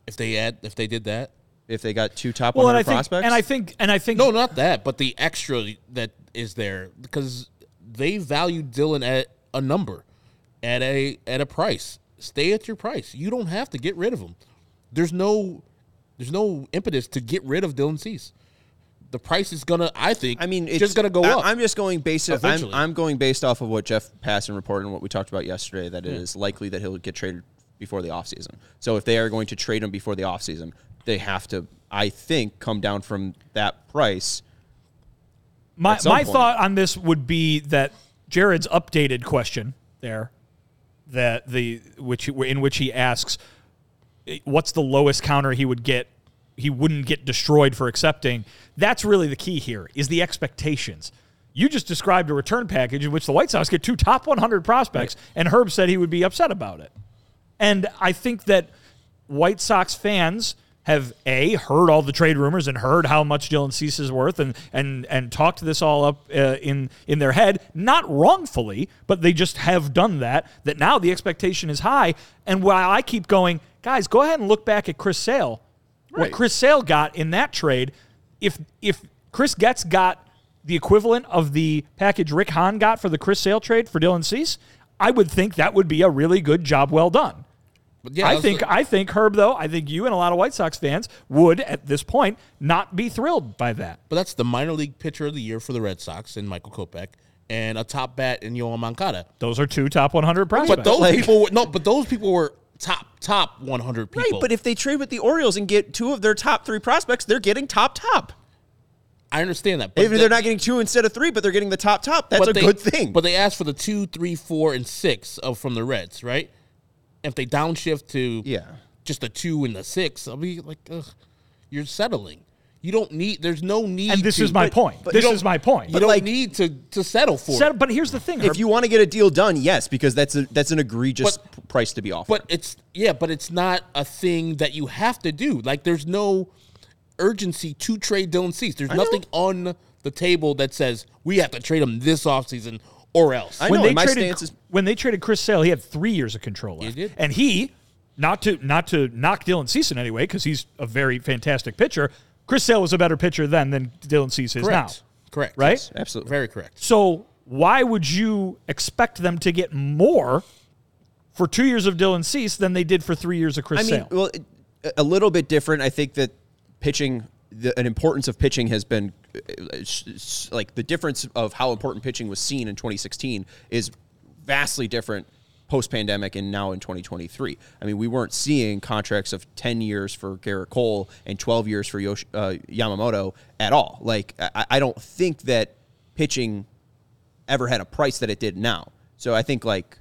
if they add if they did that. if they got two top Well, 100 and I think, prospects, and I think, and I think, No, not that, but the extra that is there because they value Dylan at a number, at a at a price. Stay at your price. You don't have to get rid of him. There's no there's no impetus to get rid of Dylan Cease. The price is gonna, I think, I mean, it's just gonna go I, up. I'm just going based. I'm, I'm going based off of what Jeff Passan reported and what we talked about yesterday. That it is likely that he'll get traded before the offseason. So if they are going to trade him before the offseason, they have to, I think, come down from that price. My my point. thought on this would be that Jared's updated question there, that the which in which he asks, what's the lowest counter he would get, he wouldn't get destroyed for accepting. That's really the key here is the expectations. You just described a return package in which the White Sox get two top 100 prospects, and Herb said he would be upset about it. And I think that White Sox fans have a heard all the trade rumors and heard how much Dylan Cease is worth and and and talked this all up uh, in in their head, not wrongfully, but they just have done that. That now the expectation is high, and while I keep going, guys, go ahead and look back at Chris Sale. What Chris Sale got in that trade, if if Chris Getz got the equivalent of the package Rick Hahn got for the Chris Sale trade for Dylan Cease, I would think that would be a really good job well done. But yeah, I that's think the- I think Herb though I think you and a lot of White Sox fans would at this point not be thrilled by that. but that's the minor league pitcher of the year for the Red Sox in Michael Kopech and a top bat in Yoán Moncada. Those are two top 100 prospects. But those like- people were no, but those people were top top 100 people. Right, but if they trade with the Orioles and get two of their top three prospects, they're getting top top. I understand that, but Even if the- they're not getting two instead of three, but they're getting the top top. That's a they- good thing. But they asked for the two, three, four, and six of from the Reds, right? If they downshift to Yeah. just a two and the six, I'll be like, ugh, you're settling. You don't need. There's no need. and this to, is my but- point. but this is my point. You don't like- need to to settle for Set- it. but here's the thing. Herb. if you want to get a deal done, yes, because that's a that's an egregious But- price to be offered. But it's yeah, but it's not a thing that you have to do. Like there's no urgency to trade Dylan Cease. There's nothing on the table that says we have to trade him this offseason or else. I when know, they and my traded stance is- when they traded Chris Sale, he had three years of control left. did. and he not to not to knock Dylan Cease in any way because he's a very fantastic pitcher. Chris Sale was a better pitcher then than Dylan Cease is correct. now. Correct. Right? Yes. absolutely. Very correct. So why would you expect them to get more for two years of Dylan Cease than they did for three years of Chris I mean, Sale? well, a little bit different. I think that pitching, the an importance of pitching has been sh- sh- like the difference of how important pitching was seen in 2016 is vastly different post pandemic and now in 2023. I mean, we weren't seeing contracts of 10 years for Gerrit Cole and 12 years for Yosh- uh, Yamamoto at all. Like, I, I don't think that pitching ever had a price that it did now. So I think like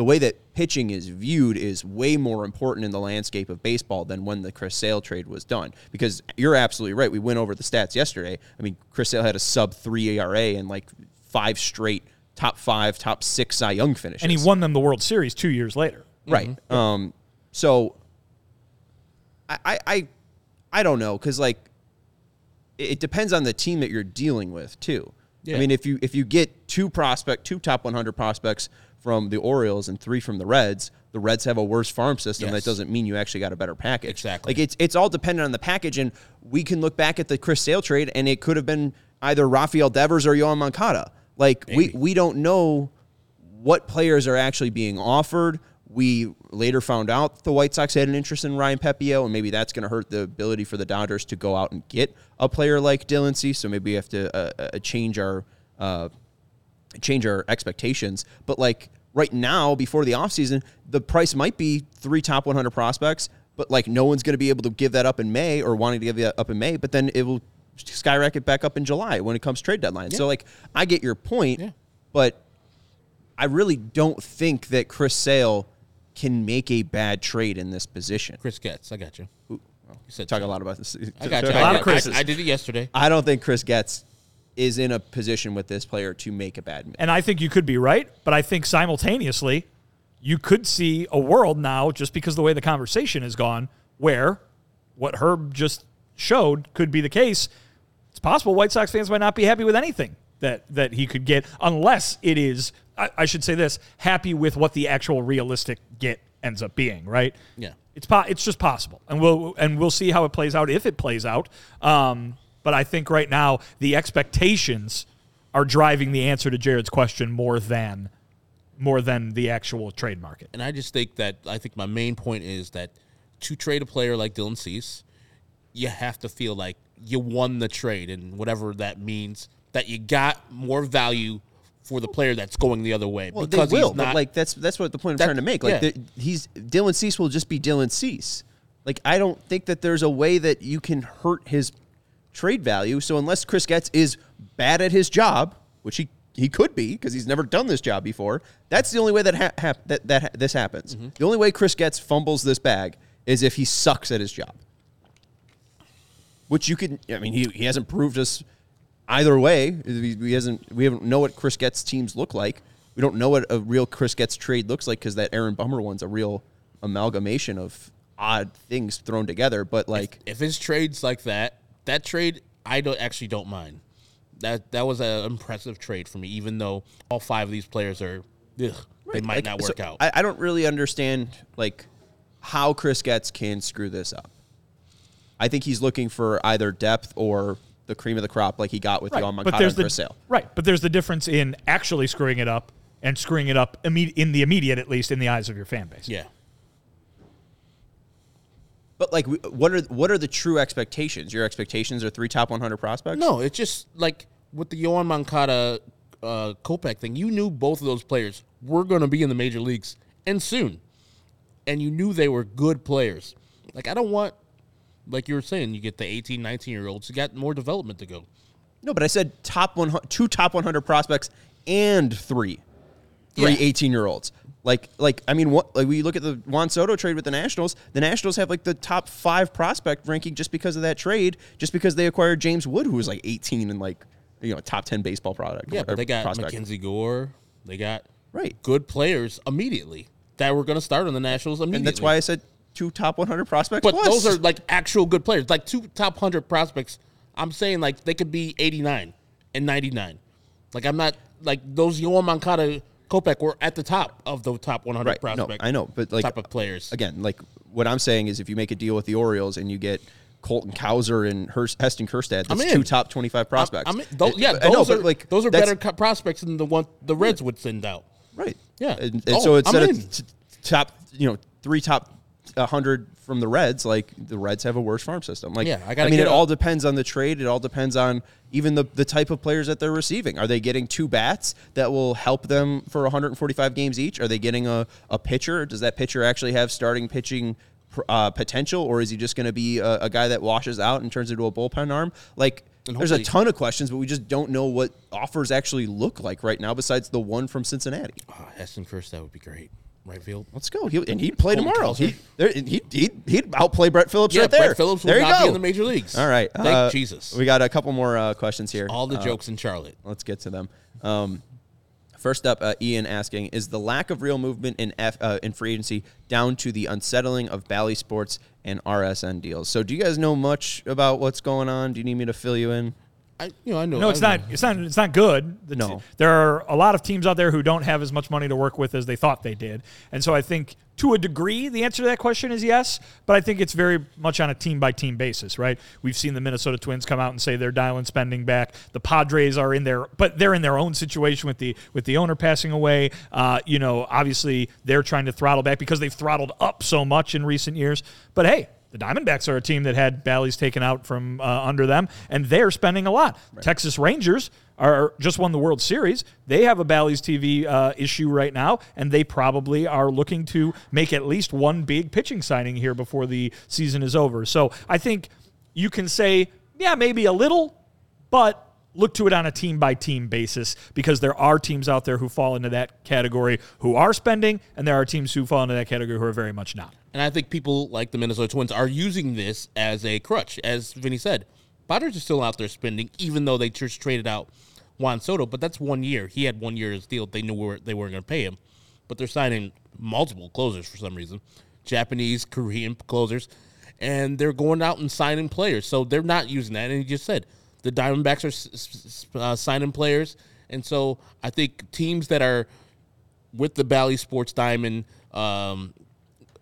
the way that pitching is viewed is way more important in the landscape of baseball than when the Chris Sale trade was done. Because you're absolutely right. We went over the stats yesterday. I mean, Chris Sale had a sub three ERA and like five straight top five, top six Cy Young finishes. And he won them the World Series two years later. Right. Um, so I, I, I, I don't know because like it, it depends on the team that you're dealing with too. Yeah. I mean, if you if you get two prospect, two top 100 prospects from the Orioles and three from the Reds, the Reds have a worse farm system. Yes. That doesn't mean you actually got a better package. Exactly. Like it's it's all dependent on the package, and we can look back at the Chris Sale trade, and it could have been either Rafael Devers or Yoán Moncada. Like we we don't know what players are actually being offered. We later found out the White Sox had an interest in Ryan Pepiot, and maybe that's going to hurt the ability for the Dodgers to go out and get a player like Dylan Cease. So maybe we have to uh, uh, change our uh, change our expectations. But like right now, before the offseason, the price might be three top 100 prospects, but like no one's going to be able to give that up in May or wanting to give that up in May, but then it will skyrocket back up in July when it comes trade deadline. So like I get your point, Yeah. but I really don't think that Chris Sale can make a bad trade in this position. Chris Getz, I got you. You said Talk a lot about this. I got you. A lot of Chris. I, I did it yesterday. I don't think Chris Getz is in a position with this player to make a bad move. And I think you could be right, but I think simultaneously, you could see a world now, just because of the way the conversation has gone, where what Herb just showed could be the case. It's possible White Sox fans might not be happy with anything that that he could get, unless it is. I, I should say this: happy with what the actual realistic get ends up being. Right? Yeah. It's po- it's just possible, and we'll and we'll see how it plays out if it plays out. Um, but I think right now the expectations are driving the answer to Jared's question more than more than the actual trade market. And I just think that I think my main point is that to trade a player like Dylan Cease, you have to feel like you won the trade and whatever that means, that you got more value for the player that's going the other way. Well, because they will, not but like that's that's what the point I'm That- trying to make. Like yeah. the, he's Dylan Cease will just be Dylan Cease. Like I don't think that there's a way that you can hurt his trade value. So unless Chris Getz is bad at his job, which he he could be because he's never done this job before, that's the only way that ha- hap- that that ha- this happens. Mm-hmm. The only way Chris Getz fumbles this bag is if he sucks at his job. Which you could, I mean, he, he hasn't proved us either way. He hasn't. We haven't know what Chris Getz teams look like. We don't know what a real Chris Getz trade looks like because that Aaron Bummer one's a real amalgamation of odd things thrown together. But like, if his trades like that, that trade I don't actually don't mind. That that was an impressive trade for me, even though all five of these players are ugh, they might like, not so work out. I, I don't really understand like how Chris Getz can screw this up. I think he's looking for either depth or the cream of the crop, like he got with Yoán Moncada and the Chris Sale. right, but there's the difference in actually screwing it up and screwing it up imme- in the immediate, at least in the eyes of your fan base. yeah. But like, what are what are the true expectations? Your expectations are three top 100 prospects. No, it's just like with the Yoán Moncada uh, Kopech thing. You knew both of those players were going to be in the major leagues and soon, and you knew they were good players. Like I don't want, like you were saying, you get the 18, 19 year olds. You got more development to go. No, but I said top one, two top 100 prospects and three, three Yeah. 18 year olds. Like, like I mean, what like we look at the Juan Soto trade with the Nationals. The Nationals have like the top five prospect ranking just because of that trade, just because they acquired James Wood, who was like 18 and like you know top 10 baseball product. Yeah, but they got prospect. MacKenzie Gore. They got Right. good players immediately that were going to start on the Nationals immediately. and that's why I said two top 100 prospects. But those are like actual good players, like two top hundred prospects. I'm saying like they could be 89 and 99. Like I'm not like those Yoán Moncada, Kopech were at the top of the top 100 right. No. I know, but like top of players. again, like what I'm saying is, if you make a deal with the Orioles and you get Colton Cowser and Hurst, Heston Kjerstad, that's I'm two top 25 prospects. I mean, those, yeah, I know, those are like those are better prospects than the one the Reds would send out. Right. Yeah. And, and Oh, so I'm instead of t- top, you know, three top hundred from the Reds, like the Reds have a worse farm system. Like, Yeah, I I, gotta mean, it a- all depends on the trade. It all depends on even the the type of players that they're receiving. Are they getting two bats that will help them for 145 games each? Are they getting a a pitcher? Does that pitcher actually have starting pitching? Uh, potential, or is he just going to be a, a guy that washes out and turns into a bullpen arm? Like, there's a ton of questions, but we just don't know what offers actually look like right now. Besides the one from Cincinnati. Oh, Heston first, that would be great. Right field. Let's go. He, and he'd play tomorrow. He, there, he, he'd, he'd outplay Brett Phillips Yeah, right there. Brett Phillips there you not go. be in the major leagues. All right. Thank uh, Jesus. We got a couple more uh, questions here. All the Uh, jokes in Charlotte. Let's get to them. Um, first up, uh, Ian asking: Is the lack of real movement in F, uh, in free agency down to the unsettling of Bally Sports and RSN deals? So, do you guys know much about what's going on? Do you need me to fill you in? I, you know, I know. No, it's I not. know. It's not. It's not good. The No. t- there are a lot of teams out there who don't have as much money to work with as they thought they did, and so I think to a degree the answer to that question is yes. But I think it's very much on a team by team basis, right? We've seen the Minnesota Twins come out and say they're dialing spending back. The Padres are in there, but they're in their own situation with the with the owner passing away. Uh, you know, obviously they're trying to throttle back because they've throttled up so much in recent years. But hey, the Diamondbacks are a team that had Bally's taken out from uh, under them, and they're spending a lot. Texas Rangers are just won the World Series. They have a Bally's TV uh, issue right now, and they probably are looking to make at least one big pitching signing here before the season is over. So I think you can say, yeah, maybe a little, but look to it on a team by team basis because there are teams out there who fall into that category who are spending, and there are teams who fall into that category who are very much not. And I think people like the Minnesota Twins are using this as a crutch. As Vinnie said, Padres are still out there spending, even though they just traded out Juan Soto. But that's one year. He had one year's deal. They knew where they weren't going to pay him. But they're signing multiple closers for some reason Japanese, Korean closers. And they're going out and signing players. So they're not using that. And he just said the Diamondbacks are uh, signing players. And so I think teams that are with the Bally Sports Diamond um,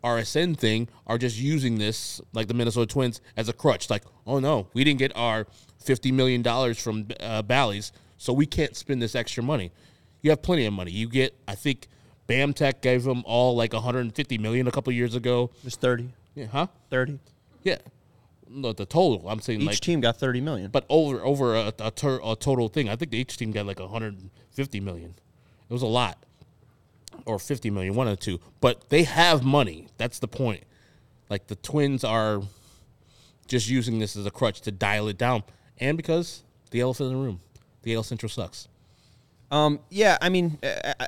RSN thing are just using this, like the Minnesota Twins, as a crutch. Like, oh no, we didn't get our $50 million from uh, Bally's, so we can't spend this extra money. You have plenty of money. You get, I think, BAMTech gave them all like 150 million a couple years ago. Just 30. Yeah, huh? 30. Yeah. No, the total. I'm saying Each like, team got 30 million. but over over a, a, tur- a total thing. I think each team got like 150 million. It was a lot, or 50 million, one of the two. But they have money. That's the point. Like the Twins are just using this as a crutch to dial it down, and because the elephant in the room, the AL Central sucks. Um, yeah, I mean,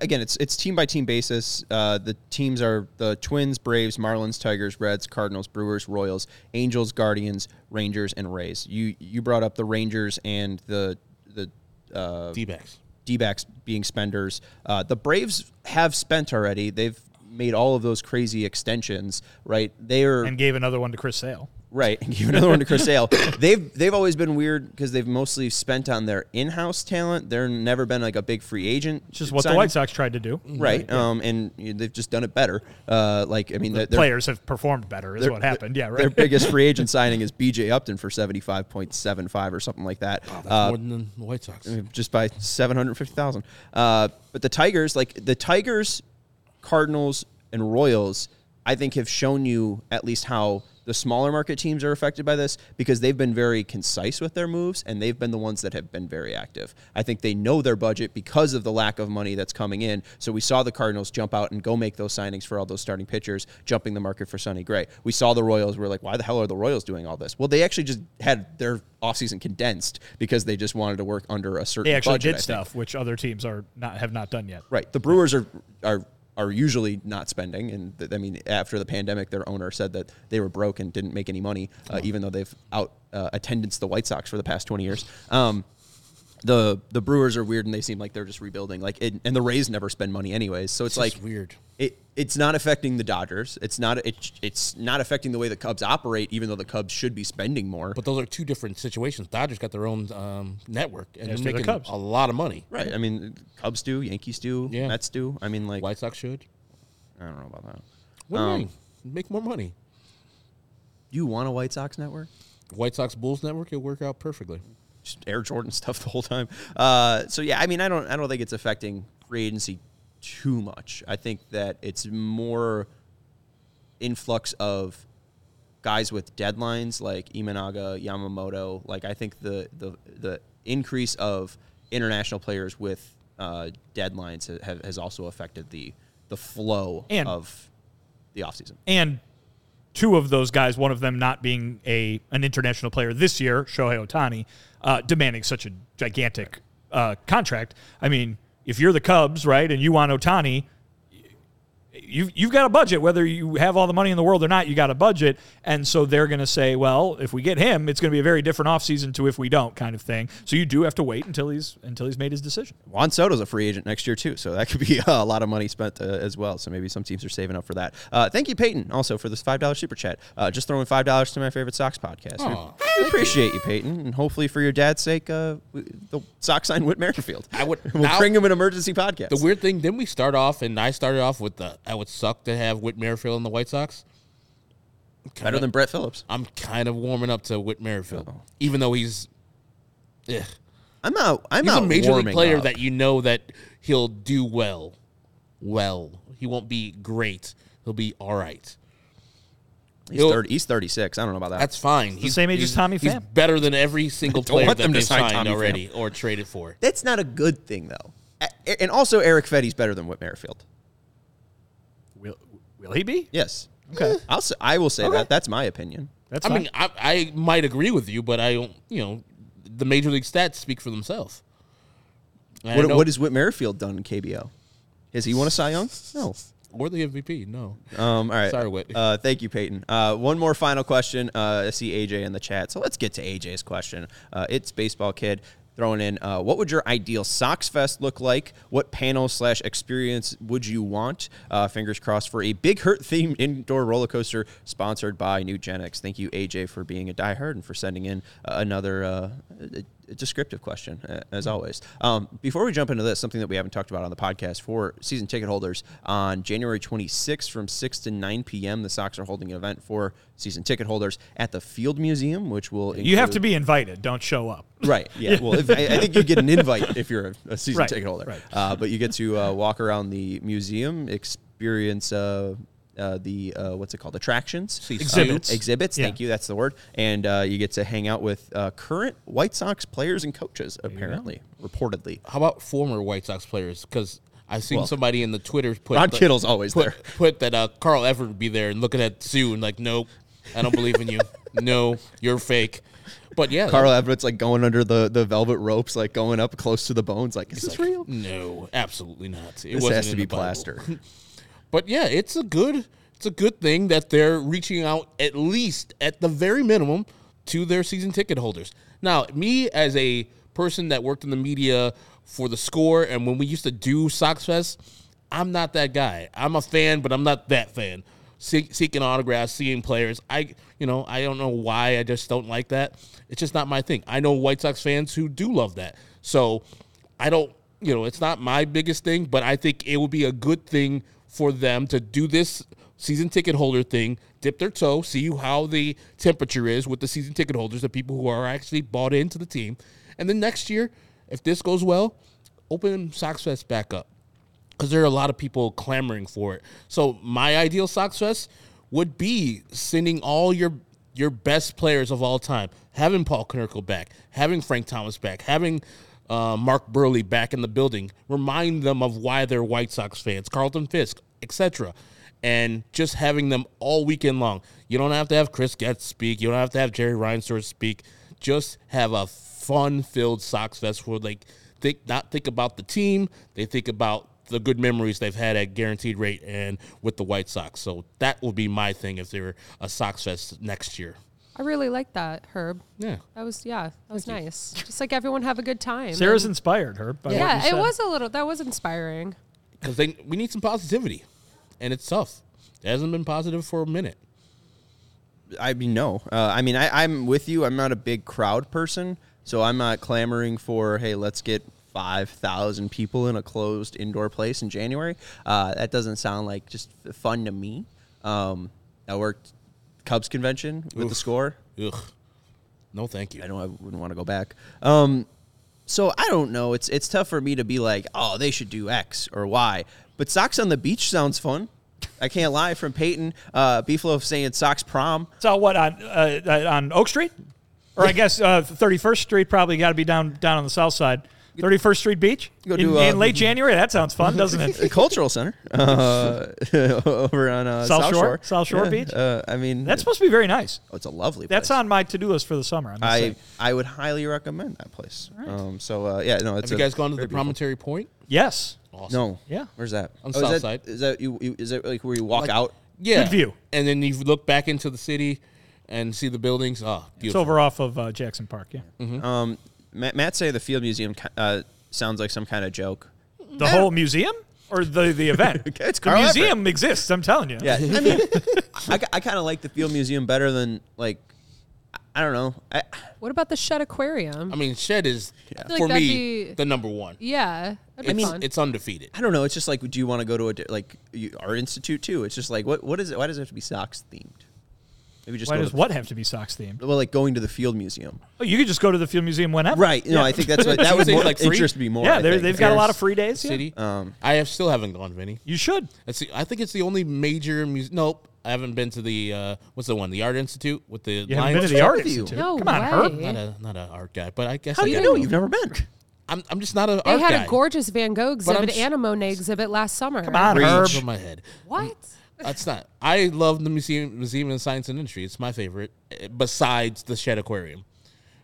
again, it's it's team by team basis. Uh, the teams are the Twins, Braves, Marlins, Tigers, Reds, Cardinals, Brewers, Royals, Angels, Guardians, Rangers, and Rays. You you brought up the Rangers and the the uh, D backs. D-backs being spenders. Uh, the Braves have spent already. They've made all of those crazy extensions, right? They're And gave another one to Chris Sale. Right, and give another one to Chris Sale. They've they've always been weird because they've mostly spent on their in-house talent. They're never been like a big free agent. Which is what the. White Sox tried to do. right? Um, and you know, they've just done it better. Uh, like I mean, The players have performed better, is what happened. Yeah, right. Their biggest free agent signing is B.J. Upton for seventy five point seven five or something like that. That's Uh, more than the White Sox. just by 750,000. Uh, but the Tigers, like the Tigers, Cardinals, and Royals, I think have shown you at least how the smaller market teams are affected by this because they've been very concise with their moves and they've been the ones that have been very active. I think they know their budget because of the lack of money that's coming in. So we saw the Cardinals jump out and go make those signings for all those starting pitchers, jumping the market for Sonny Gray. We saw the Royals were like, why the hell are the Royals doing all this? Well, they actually just had their offseason condensed because they just wanted to work under a certain They actually budget, did stuff which other teams are not have not done yet. Right. The Brewers are are are usually not spending, and th- I mean, after the pandemic, their owner said that they were broke and didn't make any money, uh, even though they've out uh, attendance the White Sox for the past twenty years. Um, the the Brewers are weird, and they seem like they're just rebuilding. Like, it, and the Rays never spend money anyways, so it's, It's like weird. It it's not affecting the Dodgers. It's not it, it's not affecting the way the Cubs operate, even though the Cubs should be spending more. But those are two different situations. Dodgers got their own um, network, and Yes, they're they're the making Cubs. a lot of money. right. I mean, Cubs do, Yankees do, Yeah. Mets do. I mean, like White Sox should. I don't know about that. What do you Um, mean? Make more money. You want a White Sox network? White Sox Bulls network, it'll work out perfectly. Just Air Jordan stuff the whole time. Uh, so yeah, I mean, I don't, I don't think it's affecting free agency too much. I think that it's more influx of guys with deadlines like Imanaga, Yamamoto. Like I think the the the increase of international players with uh, deadlines have, has also affected the the flow And- of the offseason. and two of those guys, one of them not being a an international player this year, Shohei Ohtani, uh, demanding such a gigantic uh, contract. I mean, if you're the Cubs, right, and you want Ohtani, you've, you've got a budget. Whether you have all the money in the world or not, you got a budget. And so they're going to say, well, if we get him, it's going to be a very different offseason to if we don't kind of thing. So you do have to wait until he's until he's made his decision. Juan Soto's a free agent next year too, so that could be a lot of money spent uh, as well. So maybe some teams are saving up for that. Uh, thank you, Peyton, also for this five dollars super chat. Uh, just throwing five dollars to my favorite Sox podcast. We- we appreciate you. Peyton, and hopefully for your dad's sake, uh, the Sox sign Whit Merrifield. I would- we'll now- bring him an emergency podcast. The weird thing, didn't we start off and I started off with the I would suck to have Whit Merrifield in the White Sox? better than Brett Phillips. I'm kind of warming up to Whit Merrifield, even though he's, ugh. I'm not. I'm he's not a major league player up. that you know that he'll do well. Well, he won't be great. He'll be all right. he's, 30, he's 36. I don't know about that. That's fine. He's same age he's- as Tommy He's Pham. better than every single player want that them to they've sign signed Tommy already or traded for. That's not a good thing though. And also, Erick Fedde's better than Whit Merrifield. Will will he be? Yes. Okay. I'll. Say, I will say that. That's my opinion. That's I fine. mean, I, I might agree with you, but I don't. You know, the major league stats speak for themselves. And I What, know- what has Whit Merrifield done in KBO? Has he won a Cy Young? No. or the MVP? No. Um, all right. Sorry, Whit. Uh, thank you, Peyton. Uh, one more final question. Uh, I see AJ in the chat, so let's get to AJ's question. Uh, it's baseball kid throwing in. Uh, what would your ideal Sox Fest look like? What panel slash experience would you want? Uh, fingers crossed for a Big Hurt themed indoor roller coaster sponsored by Nugenix Thank you, AJ, for being a diehard and for sending in uh, another. Descriptive question, as always. Um, before we jump into this, something that we haven't talked about on the podcast for season ticket holders on January 26th from 6 to 9 p.m. The Sox are holding an event for season ticket holders at the Field Museum, which will you have to be invited. Don't show up. Right. Yeah. Well, if, I, I think you get an invite if you're a, a season Right, ticket holder. right. Uh, but you get to uh, walk around the museum, experience uh, uh, the uh, what's it called attractions, Exhibits. Uh, exhibits. Yeah. Thank you. That's the word. And uh, you get to hang out with uh, current White Sox players and coaches. Apparently, reportedly. How about former White Sox players? Because I've seen Well, somebody in the Twitter put Ron the- Kittle's always put, there. Put that uh, Carl Everett would be there and looking at Sue and like, nope, I don't believe in you. no, you're fake. But yeah, Carl Everett's like going under the, the velvet ropes, like going up close to the bones. Like, is this real? No, absolutely not. It This has to be plaster. But yeah, it's a good it's a good thing that they're reaching out at least at the very minimum to their season ticket holders. Now, me as a person that worked in the media for the score and when we used to do Sox Fest, I'm not that guy. I'm a fan, but I'm not that fan. See, seeking autographs, seeing players. I, you know, I don't know why. I just don't like that. It's just not my thing. I know White Sox fans who do love that. So I don't, you know, it's not my biggest thing, but I think it would be a good thing for them to do this season ticket holder thing, dip their toe, see how the temperature is with the season ticket holders, the people who are actually bought into the team. And then next year, if this goes well, open Sox Fest back up because there are a lot of people clamoring for it. So my ideal Sox Fest would be sending all your your best players of all time, having Paul Konerko back, having Frank Thomas back, having uh, Mark Buehrle back in the building, remind them of why they're White Sox fans, Carlton Fisk, etc. And just having them all weekend long. You don't have to have Chris Getz speak. You don't have to have Jerry Reinsdorf speak. Just have a fun-filled Sox Fest where they think not think about the team. They think about the good memories they've had at guaranteed rate and with the White Sox. So that will be my thing if they were a Sox Fest next year. I really like that, Herb. Yeah. That was yeah, that was nice. Just like everyone have a good time. Sarah's And- inspired Herb. By what you yeah, it said. was a little. That was inspiring. Because they we need some positivity. And it's tough. It hasn't been positive for a minute. I mean, no. Uh, I mean, I, I'm with you. I'm not a big crowd person, so I'm not clamoring for, hey, let's get 5,000 people in a closed indoor place in January. Uh, that doesn't sound like just f- fun to me. Um, I worked Cubs convention with the score. Ugh. No, thank you. I know I wouldn't want to go back. Um, so I don't know. It's it's tough for me to be like, oh, they should do X or Y. But Sox on the beach sounds fun. I can't lie from Peyton. Uh, Beefloaf saying Sox prom. So what on uh, uh, on Oak Street, or I guess Thirty First Street probably got to be down down on the south side. Thirty First Street Beach Go in, do, uh, in late January. That sounds fun, doesn't it? The? Cultural Center uh, over on uh, South South, Shore? Shore. South Shore Beach? Uh, I mean, That's supposed to be very nice. oh, it's a lovely. That's on my to do list for the summer. I'm I saying. I would highly recommend that place. Um, so uh, yeah, no, it's Have you guys gone to the beautiful- Promontory Point? yes. Awesome. No. Yeah. Where's that? On oh, is South that, Side. Is that you, you? Is that like where you walk Like- out? Yeah. Good view. And then you look back into the city and see the buildings. Oh, It's over off of uh, Jackson Park. Yeah. Um, Matt, Matt say the Field Museum uh, sounds like some kind of joke. The whole museum or the the event. It's the Carl Everett. museum exists. I'm telling you. Yeah, I mean, I, I kind of like the Field Museum better than like I don't know. I, What about the Shedd Aquarium? I mean, Shedd is feel for like that'd me be- the number one. yeah, that'd be It's, fun. it's undefeated. I don't know. It's just like, do you want to go to a like you, our institute too? It's just like, what what is it? Why does it have to be Sox themed? Maybe just Why go does to what have to be Sox themed? Well, like going to the Field Museum, Oh, you could just go to the Field Museum whenever. right? No, I think that's what that would Tuesdays, more, like, free? interest me more. Yeah, I they're- think. they've got a lot of free days. Yeah. City. Um, I have still haven't gone, Vinnie. You should. That's the, I think it's the only major museum. Nope, I haven't been to the uh, what's the one? The Art Institute with the You haven't lions? been to the art you? institute. no Come on, way. Herb. Not a not an art guy, but I guess How I do you get know you've never been? I'm I'm just not an They art had guy. a gorgeous Van Gogh I'm exhibit s- and a Monet exhibit last summer. Come on, Reach Herb. from my head. What? That's not. I love the museum, Museum of Science and Industry. It's my favorite, eh, besides the Shedd Aquarium,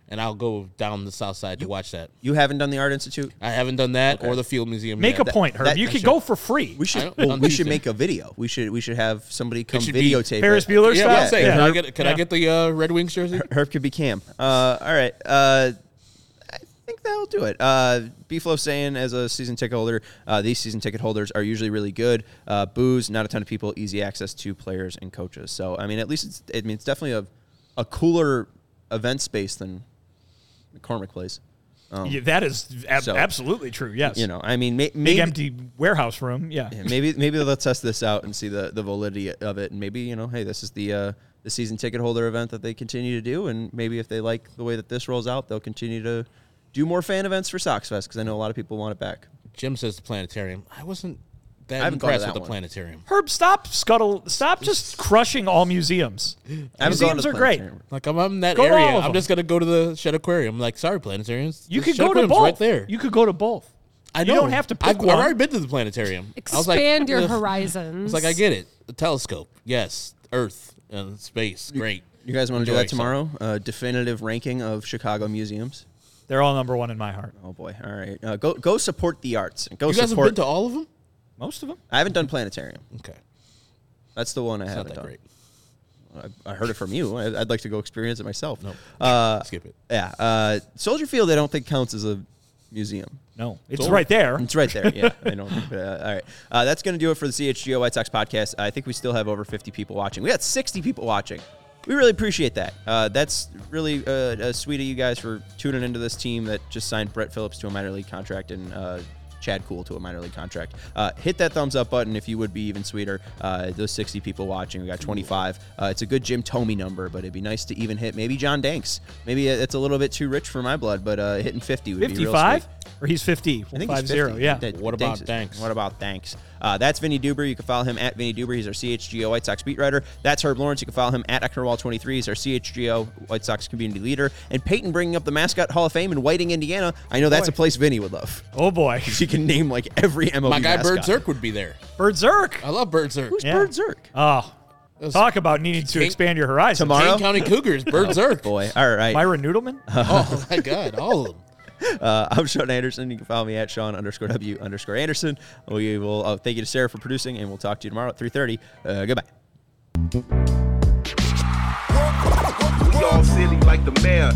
and I'll go down the south side to watch that. You haven't done the Art Institute. I haven't done that or the Field Museum. Make yet. a point, Herb. that- you I could should. go for free. We should well, on we should Tuesday. make a video. We should we should have somebody come should be videotape Ferris it. Bueller Yeah, style. I'll say. Yeah. Can I get? Can Yeah. I get the uh, Red Wings jersey? Herb could be Cam. Uh, all right. Uh, I think that'll do it. Uh, Beeflo saying, as a season ticket holder, uh, these season ticket holders are usually really good. Uh, booze, not a ton of people, easy access to players and coaches. So, I mean, at least it's, I mean, it's definitely a, a cooler event space than McCormick Place. Um, Yeah, that is ab- So, absolutely true. Yes. You know, I mean, may, big maybe, empty warehouse room. Yeah. yeah, maybe maybe they'll test this out and see the, the validity of it, and maybe you know, hey, this is the uh, the season ticket holder event that they continue to do, and maybe if they like the way that this rolls out, they'll continue to do more fan events for Sox Fest because I know a lot of people want it back. Jim says the planetarium. I wasn't that I haven't gone to impressed with the one. planetarium. Herb, stop scuttle. Stop just crushing all museums. I haven't gone to Museums are great. Like I'm, I'm in that Go to area. all of I'm them. just gonna go to the Shedd Aquarium. like, sorry, planetariums. You The could Shedd go to Aquarium's both. right there. You could go to both. I you know. don't have to pick I've, one. I've already been to the planetarium. I was like, Expand your ugh. horizons. It's like I get it. The telescope, yes. Earth and space, great. You guys want to do Enjoy that tomorrow? Uh, definitive ranking of Chicago museums. They're all number one in my heart. Oh boy! All right, uh, go go support the arts. Go You guys have support. been to all of them? Most of them. I haven't done planetarium. Okay, That's the one I it's not haven't that done. great. I, I heard it from you. I, I'd like to go experience it myself. Nope. Uh, Skip it. yeah. Uh, Soldier Field, I don't think counts as a museum. No, it's Don't- right there. It's right there. Yeah, I know. Uh, all right, uh, that's going to do it for the CHGO White Sox podcast. I think we still have over 50 people watching. We got 60 people watching. We really appreciate that. Uh, that's really uh, sweet of you guys for tuning into this team that just signed Brett Phillips to a minor league contract and uh, Chad Kuhl to a minor league contract. Uh, hit that thumbs up button if you would be even sweeter. Uh, those 60 people watching, we got 25. Uh, it's a good Jim Thome number, but it'd be nice to even hit maybe John Danks. Maybe it's a little bit too rich for my blood, but hitting 50 would be real Fifty-five, sweet. Or he's fifty. I think Five he's zero. 50. Yeah. That- What about thanks? What about thanks? Uh, that's Vinnie Duber. You can follow him at Vinnie Duber. He's our CHGO White Sox beat writer. That's Herb Lawrence. You can follow him at Ecknerwall23. He's our CHGO White Sox community leader. And Peyton bringing up the mascot Hall of Fame in Whiting, Indiana. I know that's Boy. a place Vinnie would love. Oh boy, He can name like every MLB My guy Bird mascot. Zirk would be there. Bird Zirk. I love Bird Zirk. Who's Yeah. Bird Zirk? Oh, talk about needing to King- expand your horizons. Tomorrow? Kane County Cougars, Bird Zirk. Boy, all right. Myron Noodleman. Oh my God, all of them. Uh, I'm Sean Anderson. You can follow me at Sean underscore W underscore Anderson. We will uh, thank you to Sarah for producing, and we'll talk to you tomorrow at 3:30. Uh, goodbye. We all silly like the mayor.